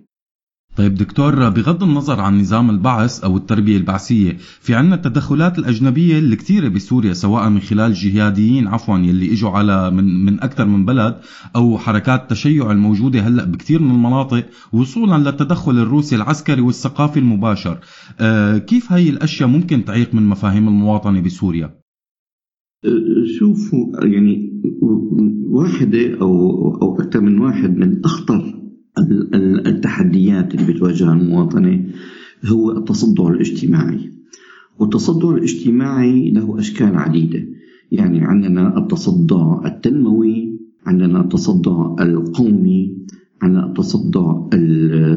طيب دكتور بغض النظر عن نظام البعث أو التربية البعثية في عنا التدخلات الأجنبية الكثيرة بسوريا سواء من خلال جهاديين عفوا يلي إجوا على من, من أكثر من بلد أو حركات تشيع الموجودة هلأ بكثير من المناطق وصولا للتدخل الروسي العسكري والثقافي المباشر آه كيف هاي الأشياء ممكن تعيق من مفاهيم المواطنة بسوريا؟ شوفوا يعني واحدة أو أو أكثر من واحد من أخطر التحديات اللي بتواجهها المواطنة هو التصدع الاجتماعي. والتصدع الاجتماعي له أشكال عديدة. يعني عندنا التصدع التنموي عندنا التصدع القومي عندنا التصدع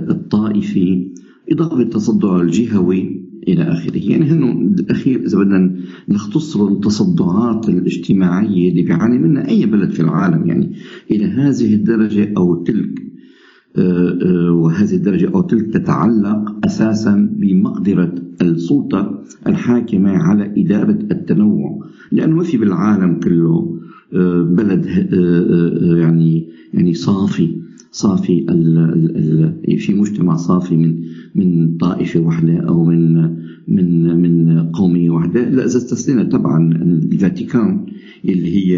الطائفي إضافة التصدع الجهوي إلى آخره. يعني هنو بالأخير إذا بدنا نختصر التصدعات الاجتماعية اللي بيعاني منها أي بلد في العالم يعني إلى هذه الدرجة أو تلك. وهذه الدرجة أو تلك تتعلق أساسا بمقدرة السلطة الحاكمة على إدارة التنوع. لأنه ما في بالعالم كله آه، بلد يعني يعني صافي صافي في مجتمع صافي من من طائفة واحدة أو من من من قومية واحدة لا استثنينا طبعا الفاتيكان اللي هي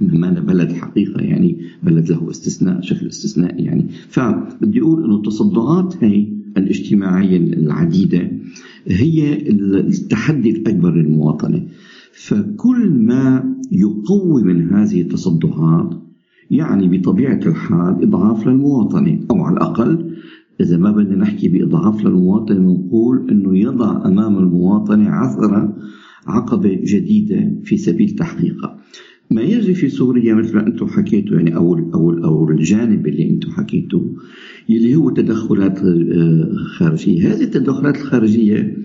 ما بلد حقيقة يعني بلد له استثناء شكل استثنائي يعني. فبدي أقول أنه التصدعات هي الاجتماعية العديدة هي التحدي الأكبر للمواطنة. فكل ما يقوي من هذه التصدعات يعني بطبيعة الحال إضعاف للمواطنة أو على الأقل إذا ما بدنا نحكي بإضعاف للمواطن بنقول أنه يضع أمام المواطن عثرة عقبة جديدة في سبيل تحقيقها. ما يجري في سوريا مثل ما أنتم حكيتوا يعني أو أو أو الجانب اللي أنتم حكيتوه اللي هو تدخلات خارجيه، هذه التدخلات الخارجية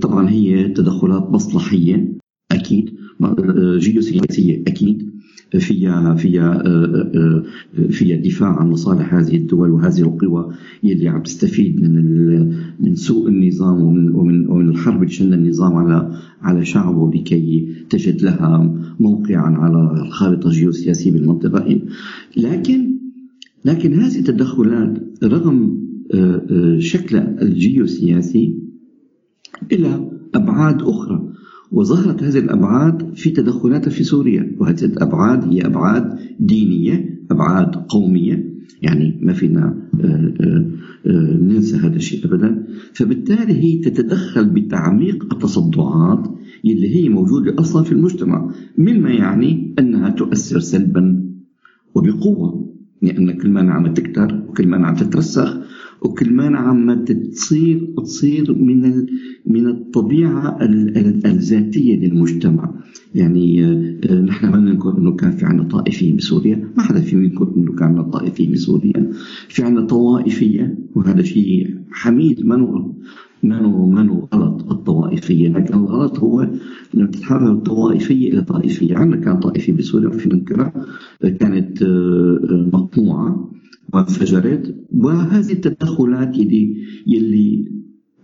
طبعا هي تدخلات مصلحية. أكيد. آه، جيوسياسيه أكيد. فيها فيها آه، آه، فيها دفاع عن مصالح هذه الدول وهذه القوى يلي عم تستفيد من من سوء النظام ومن ومن, ومن الحرب اللي شن النظام على على شعبه لكي تجد لها موقعا على الخارطة الجيوسياسية بالمنطقة. لكن لكن هذه التدخلات رغم شكلها الجيوسياسي إلى أبعاد أخرى. وظهرت هذه الأبعاد في تدخلات في سوريا وهذه الأبعاد هي أبعاد دينية أبعاد قومية يعني ما فينا آه، آه، آه، ننسى هذا الشيء أبدا. فبالتالي هي تتدخل بتعميق التصدعات اللي هي موجودة أصلا في المجتمع مما يعني أنها تؤثر سلبا وبقوة لأن يعني كل ما عم تكتر وكل ما عم تترسخ وكل ما عم تصير تصير من من الطبيعة الذاتية للمجتمع. يعني آه، نحن ما ننكر انه كان في عندنا طائفيه بسوريا؟ ما حدا فينا ينكر انه كان عندنا طائفيه بسوريا. في عندنا طوائفية وهذا شيء حميد ما ما ما غلط؟ الطوائفية. لكن الغلط هو انه تتحرر الطوائفيه إلى طائفية. عندنا كان طائفيه بسوريا في ننكرها كانت آه، مقطوعة. وانفجرت وهذه التدخلات يلي يلي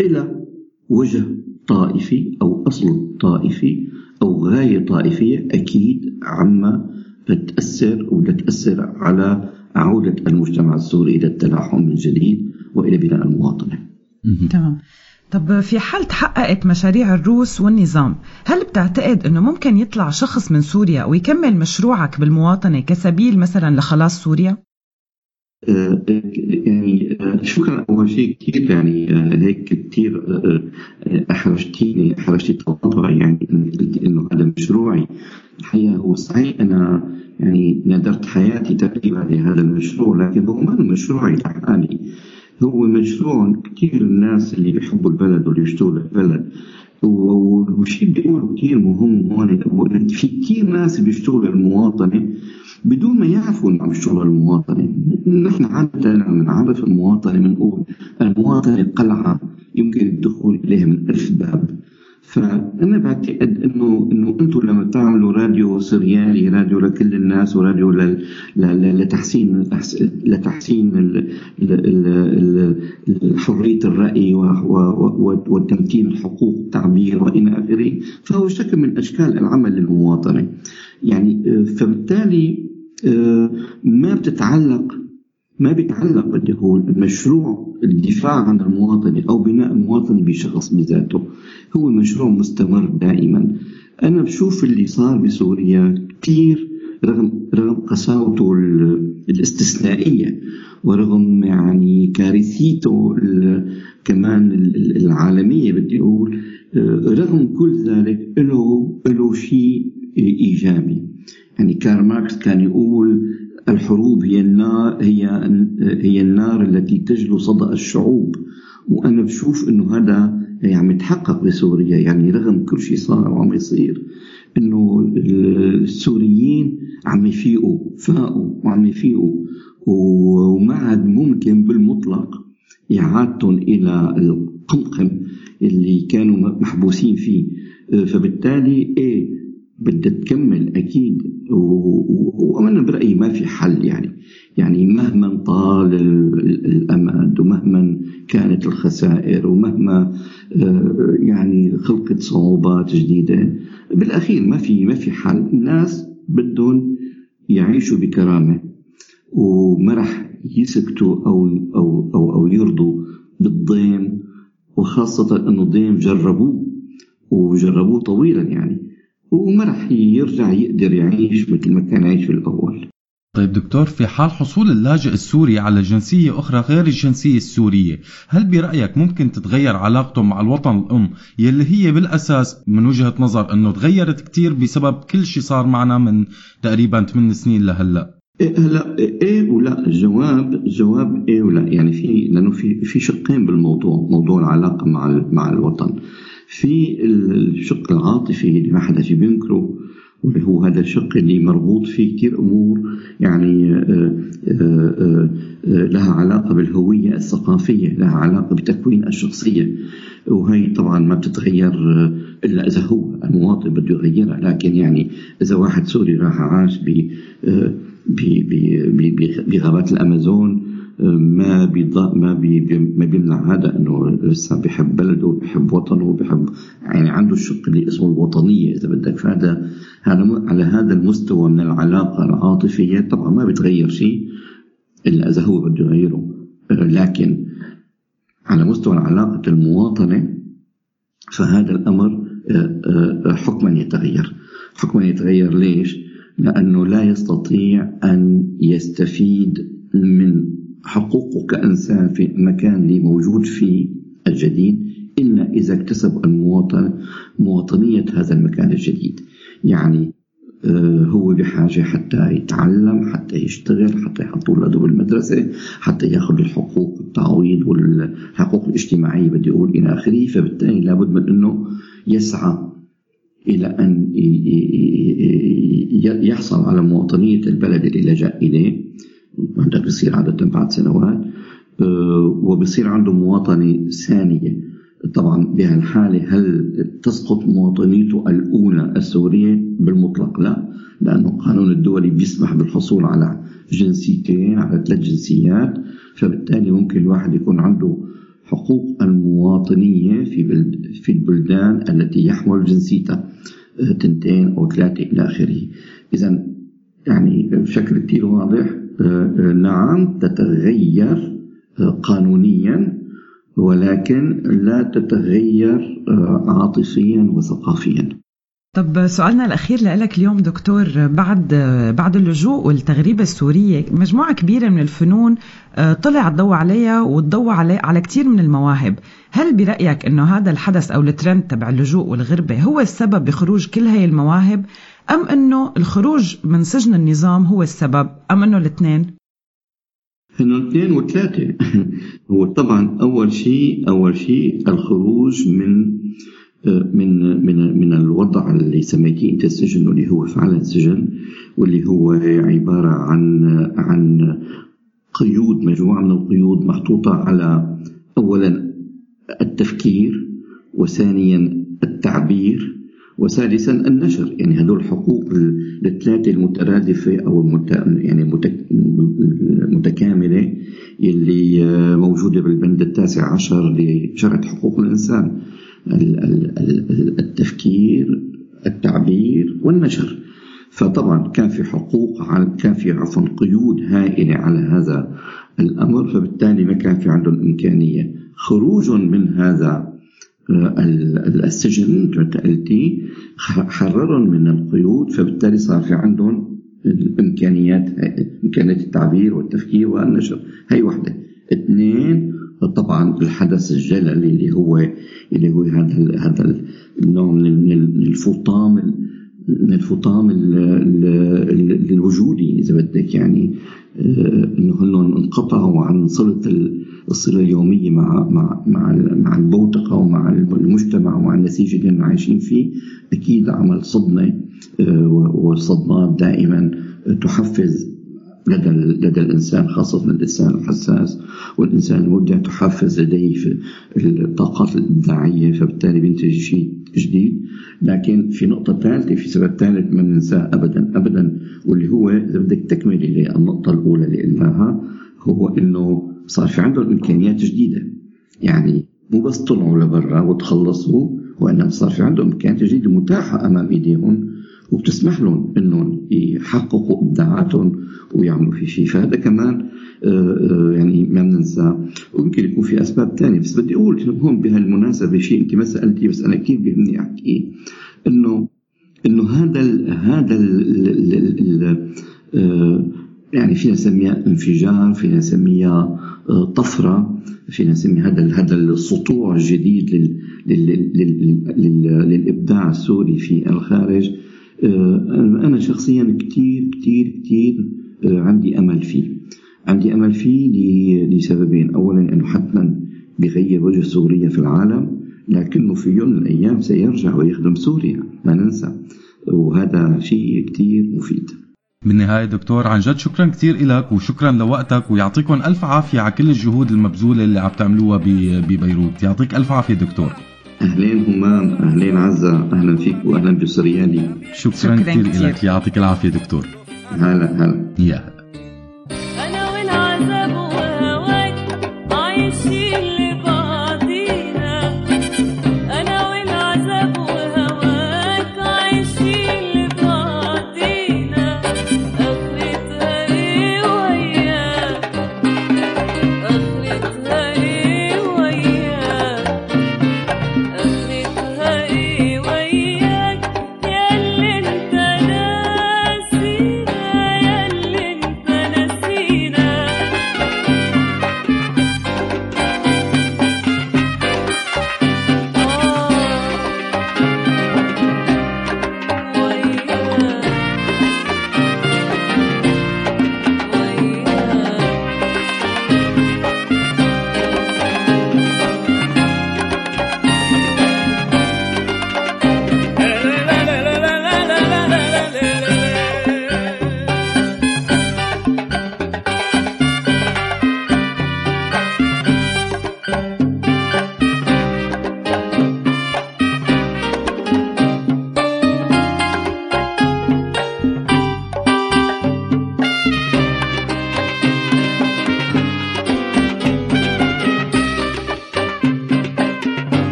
إلى وجه طائفي أو أصل طائفي أو غاية طائفية أكيد عما بتأثر وبتأثر على عودة المجتمع السوري إلى التلاحم من جديد وإلى بناء المواطنة. تمام. طب في حال تحققت مشاريع الروس والنظام هل بتعتقد أنه ممكن يطلع شخص من سوريا ويكمل مشروعك بالمواطنة كسبيل مثلا لخلاص سوريا؟ يعني شكرا أول شيء كثير يعني هيك كثير احرجتيني احرجتي تواضعي يعني إنه هذا مشروعي. الحقيقة هو صحيح أنا يعني نادرت حياتي تقريبا لهذا المشروع لكن هو ما مشروعي لحالي هو مشروع كثير الناس اللي بيحبوا البلد واللي بيشتغلوا البلد. والشيء اللي بيقولوا كثير مهم هون في كثير ناس بيشتغلوا المواطنه بدون ما يعرفوا إنه عم يشتغلوا المواطنه، نحن عادة لما نعرف المواطنة بنقول المواطنة قلعه يمكن الدخول إليها من ألف باب. فأنا بعتقد انه إنه أنتم لما تعملوا راديو سريالي راديو لكل الناس وراديو لتحسين لتحسين حرية الرأي وتمكين الحقوق التعبير وإلى آخره. فهو شكل من أشكال العمل للمواطنه يعني فبالتالي آه، ما بتتعلق ما بيتعلق بدي أقول مشروع الدفاع عن المواطن أو بناء المواطن بشخص بذاته هو مشروع مستمر دائما. أنا بشوف اللي صار بسوريا كثير رغم رغم قساوته الاستثنائية ورغم يعني كارثيته كمان العالمية بدي أقول آه، رغم كل ذلك له له شيء إيجابي. يعني كارل ماركس كان يقول الحروب هي النار هي هي النار التي تجلو صدأ الشعوب. وأنا بشوف إنه هذا يعني متحقق بسوريا يعني رغم كل شيء صار وعم يصير إنه السوريين عم يفيقوا فاقوا وعم يفيقوا. وما عاد ممكن بالمطلق إعادتهم إلى القمقم اللي كانوا محبوسين فيه. فبالتالي إيه بدها تكمل أكيد. وأنا برأيي ما في حل يعني. يعني مهما طال الأمد ومهما كانت الخسائر ومهما آه، يعني خلقت صعوبات جديدة بالأخير ما في ما في حل. الناس بدهم يعيشوا بكرامة وما راح يسكتوا أو أو أو أو يرضوا بالضيم وخاصة إنه الضيم جربوه وجربوه طويلا يعني. وما راح يرجع يقدر يعيش مثل ما كان يعيش في الأول. طيب دكتور في حال حصول اللاجئ السوري على جنسية أخرى غير الجنسية السورية هل برأيك ممكن تتغير علاقته مع الوطن الأم يلي هي بالأساس من وجهة نظر أنه تغيرت كتير بسبب كل شيء صار معنا من تقريبا 8 سنين لهلأ؟ إيه هلأ إيه ولا الجواب الجواب إيه ولا يعني في لأنه في في شقين بالموضوع موضوع العلاقة مع مع الوطن. في الشق العاطفي اللي ما حدا بينكره واللي هو هذا الشق اللي مربوط فيه كثير أمور يعني آه، آه، آه، لها علاقة بالهوية الثقافية، لها علاقة بتكوين الشخصية. وهي طبعا ما بتتغير إلا إذا هو المواطن بده يغيرها، لكن يعني إذا واحد سوري راح عاش ب بغابات الأمازون ما بيضاء ما بي ما بيمنع هذا أنه لسه بيحب بلده وبيحب وطنه وبيحب يعني عنده الشق اللي اسمه الوطنية. إذا بدك فهذا هذا على هذا المستوى من العلاقة العاطفية طبعا ما بتغير شيء إلا إذا هو بده يغيره. لكن على مستوى علاقه المواطنة فهذا الأمر آه، آه، حكما يتغير. حكما يتغير ليش؟ لأنه لا يستطيع أن يستفيد من حقوقه كإنسان في المكان اللي موجود فيه الجديد إلا إذا اكتسب المواطن مواطنية هذا المكان الجديد. يعني آه، هو بحاجة حتى يتعلم حتى يشتغل حتى يحط أولاده بالمدرسة حتى يأخذ الحقوق التعويض والحقوق الاجتماعية بدي أقول إلى آخره. فبالتالي لابد من أنه يسعى إلى أن يحصل على مواطنية البلد اللي لجأ إليه. هذا بيصير عادة بعد سنوات. آه، وبصير عنده مواطنة ثانية. طبعا بهالحالة هل تسقط مواطنيته الأولى السورية؟ بالمطلق لا لأنه القانون الدولي بيسمح بالحصول على جنسيتين على ثلاث جنسيات. فبالتالي ممكن الواحد يكون عنده حقوق المواطنية في بلد في البلدان التي يحمل جنسيتها. آه، تنتين أو ثلاثة إلى آخره. إذا يعني بشكل كثير واضح. نعم تتغير قانونيا ولكن لا تتغير عاطفيا وثقافيا. طب سؤالنا الأخير لك اليوم دكتور بعد بعد اللجوء والتغريبة السورية مجموعة كبيرة من الفنون طلع الضوء عليها والضوء على على كثير من المواهب. هل برأيك أنه هذا الحدث أو الترند تبع اللجوء والغربة هو السبب بخروج كل هاي المواهب؟ أم أنه الخروج من سجن النظام هو السبب أم أنه الاثنين؟ إنه اثنين وثلاثة هو طبعا أول شيء أول شيء الخروج من من من من الوضع اللي سميتيه أنت السجن واللي هو فعلا سجن واللي هو عبارة عن عن قيود مجموعة من القيود محطوطة على اولا التفكير وثانيا التعبير وثالثا النشر. يعني هذول الحقوق الثلاثة المترادفة أو المت... يعني المتكاملة اللي موجودة بالبند التاسع عشر لشرع حقوق الإنسان. التفكير التعبير والنشر. فطبعا كان في حقوق كان في عفوا قيود هائلة على هذا الأمر. فبالتالي ما كان في عندهم إمكانية خروج من هذا السجن قلتي حررهم من القيود فبالتالي صار في عندهم الإمكانيات إمكانيات التعبير والتفكير والنشر. هي وحده اثنين طبعا الحدث الجلل اللي هو اللي هو هذا هذا النوع من الفطام من الفطام ال- ال- ال- الوجودي إذا بدك يعني آه، إنه هلهم انقطعوا عن صلة ال- الصله اليومية مع مع مع ال- مع البوتقه ومع المجتمع ومع النسيج اللي إحنا عايشين فيه؟ أكيد عمل صدمة آه، والصدمات دائما تحفز لدى لدى الإنسان خاصة الإنسان الحساس والإنسان المبدع تحفز لديه في الطاقات الابداعيه فبالتالي بينتج شيء جديد لكن في نقطة ثالثة في سبب ثالث ما ننساه ابدا ابدا واللي هو إذا بدك تكمله للنقطة الأولى اللي قلناها هو إنه صار في عندهم إمكانيات جديدة. يعني مو بس طلعوا لبرا وتخلصوا وإنما صار في عندهم إمكانيات جديدة متاحة أمام إيديهم. وبتسمح لهم إنهم يحققوا إبداعاتهم ويعملوا في شيء. فهذا كمان آه، آه، يعني ما بننسى. ويمكن يكون في أسباب ثانية بس بدي أقول هون بهالمناسبة شيء أنت ما سالتي بس أنا كثير بيهمني أحكيه. إنه إنه هذا ال هذا ال ال ال ال آه، يعني فينا نسميها انفجار فينا نسميها طفرة فينا نسمي هذا هذا السطوع الجديد لل لل لل لل للإبداع السوري في الخارج. آه، أنا شخصيا كثير كثير كثير آه، عندي أمل فيه. عندي أمل فيه لسببين. اولا أنه حتما بيغير وجه سوريا في العالم لكنه في يوم من الأيام سيرجع ويخدم سوريا. ما ننسى. وهذا شيء كثير مفيد. بالنهاية دكتور عن جد شكرا كثير لك وشكرا لوقتك ويعطيكم ألف عافية على كل الجهود المبذولة اللي عم تعملوها ببيروت. يعطيك ألف عافية دكتور. اهلين همام أهلين عزة أهلا فيك واهلا بسوريالي شكرا, شكراً كثير. لك يعطيك العافية دكتور. هلا هلا. يا هلا.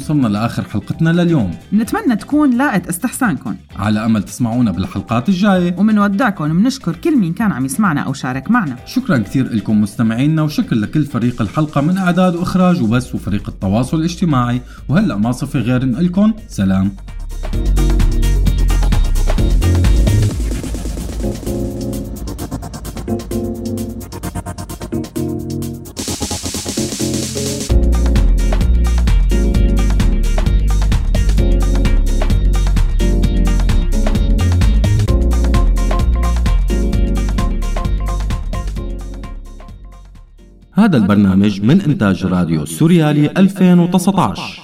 وصلنا لآخر حلقتنا لليوم. نتمنى تكون لاقت استحسانكم. على أمل تسمعونا بالحلقات الجاية. ومنودعكم بنشكر كل مين كان عم يسمعنا أو شارك معنا. شكرا كثير لكم مستمعينا وشكر لكل فريق الحلقة من إعداد وإخراج وبس وفريق التواصل الاجتماعي. وهلأ ما صفي غير نقلكم سلام. هذا البرنامج من إنتاج راديو سوريالي 2019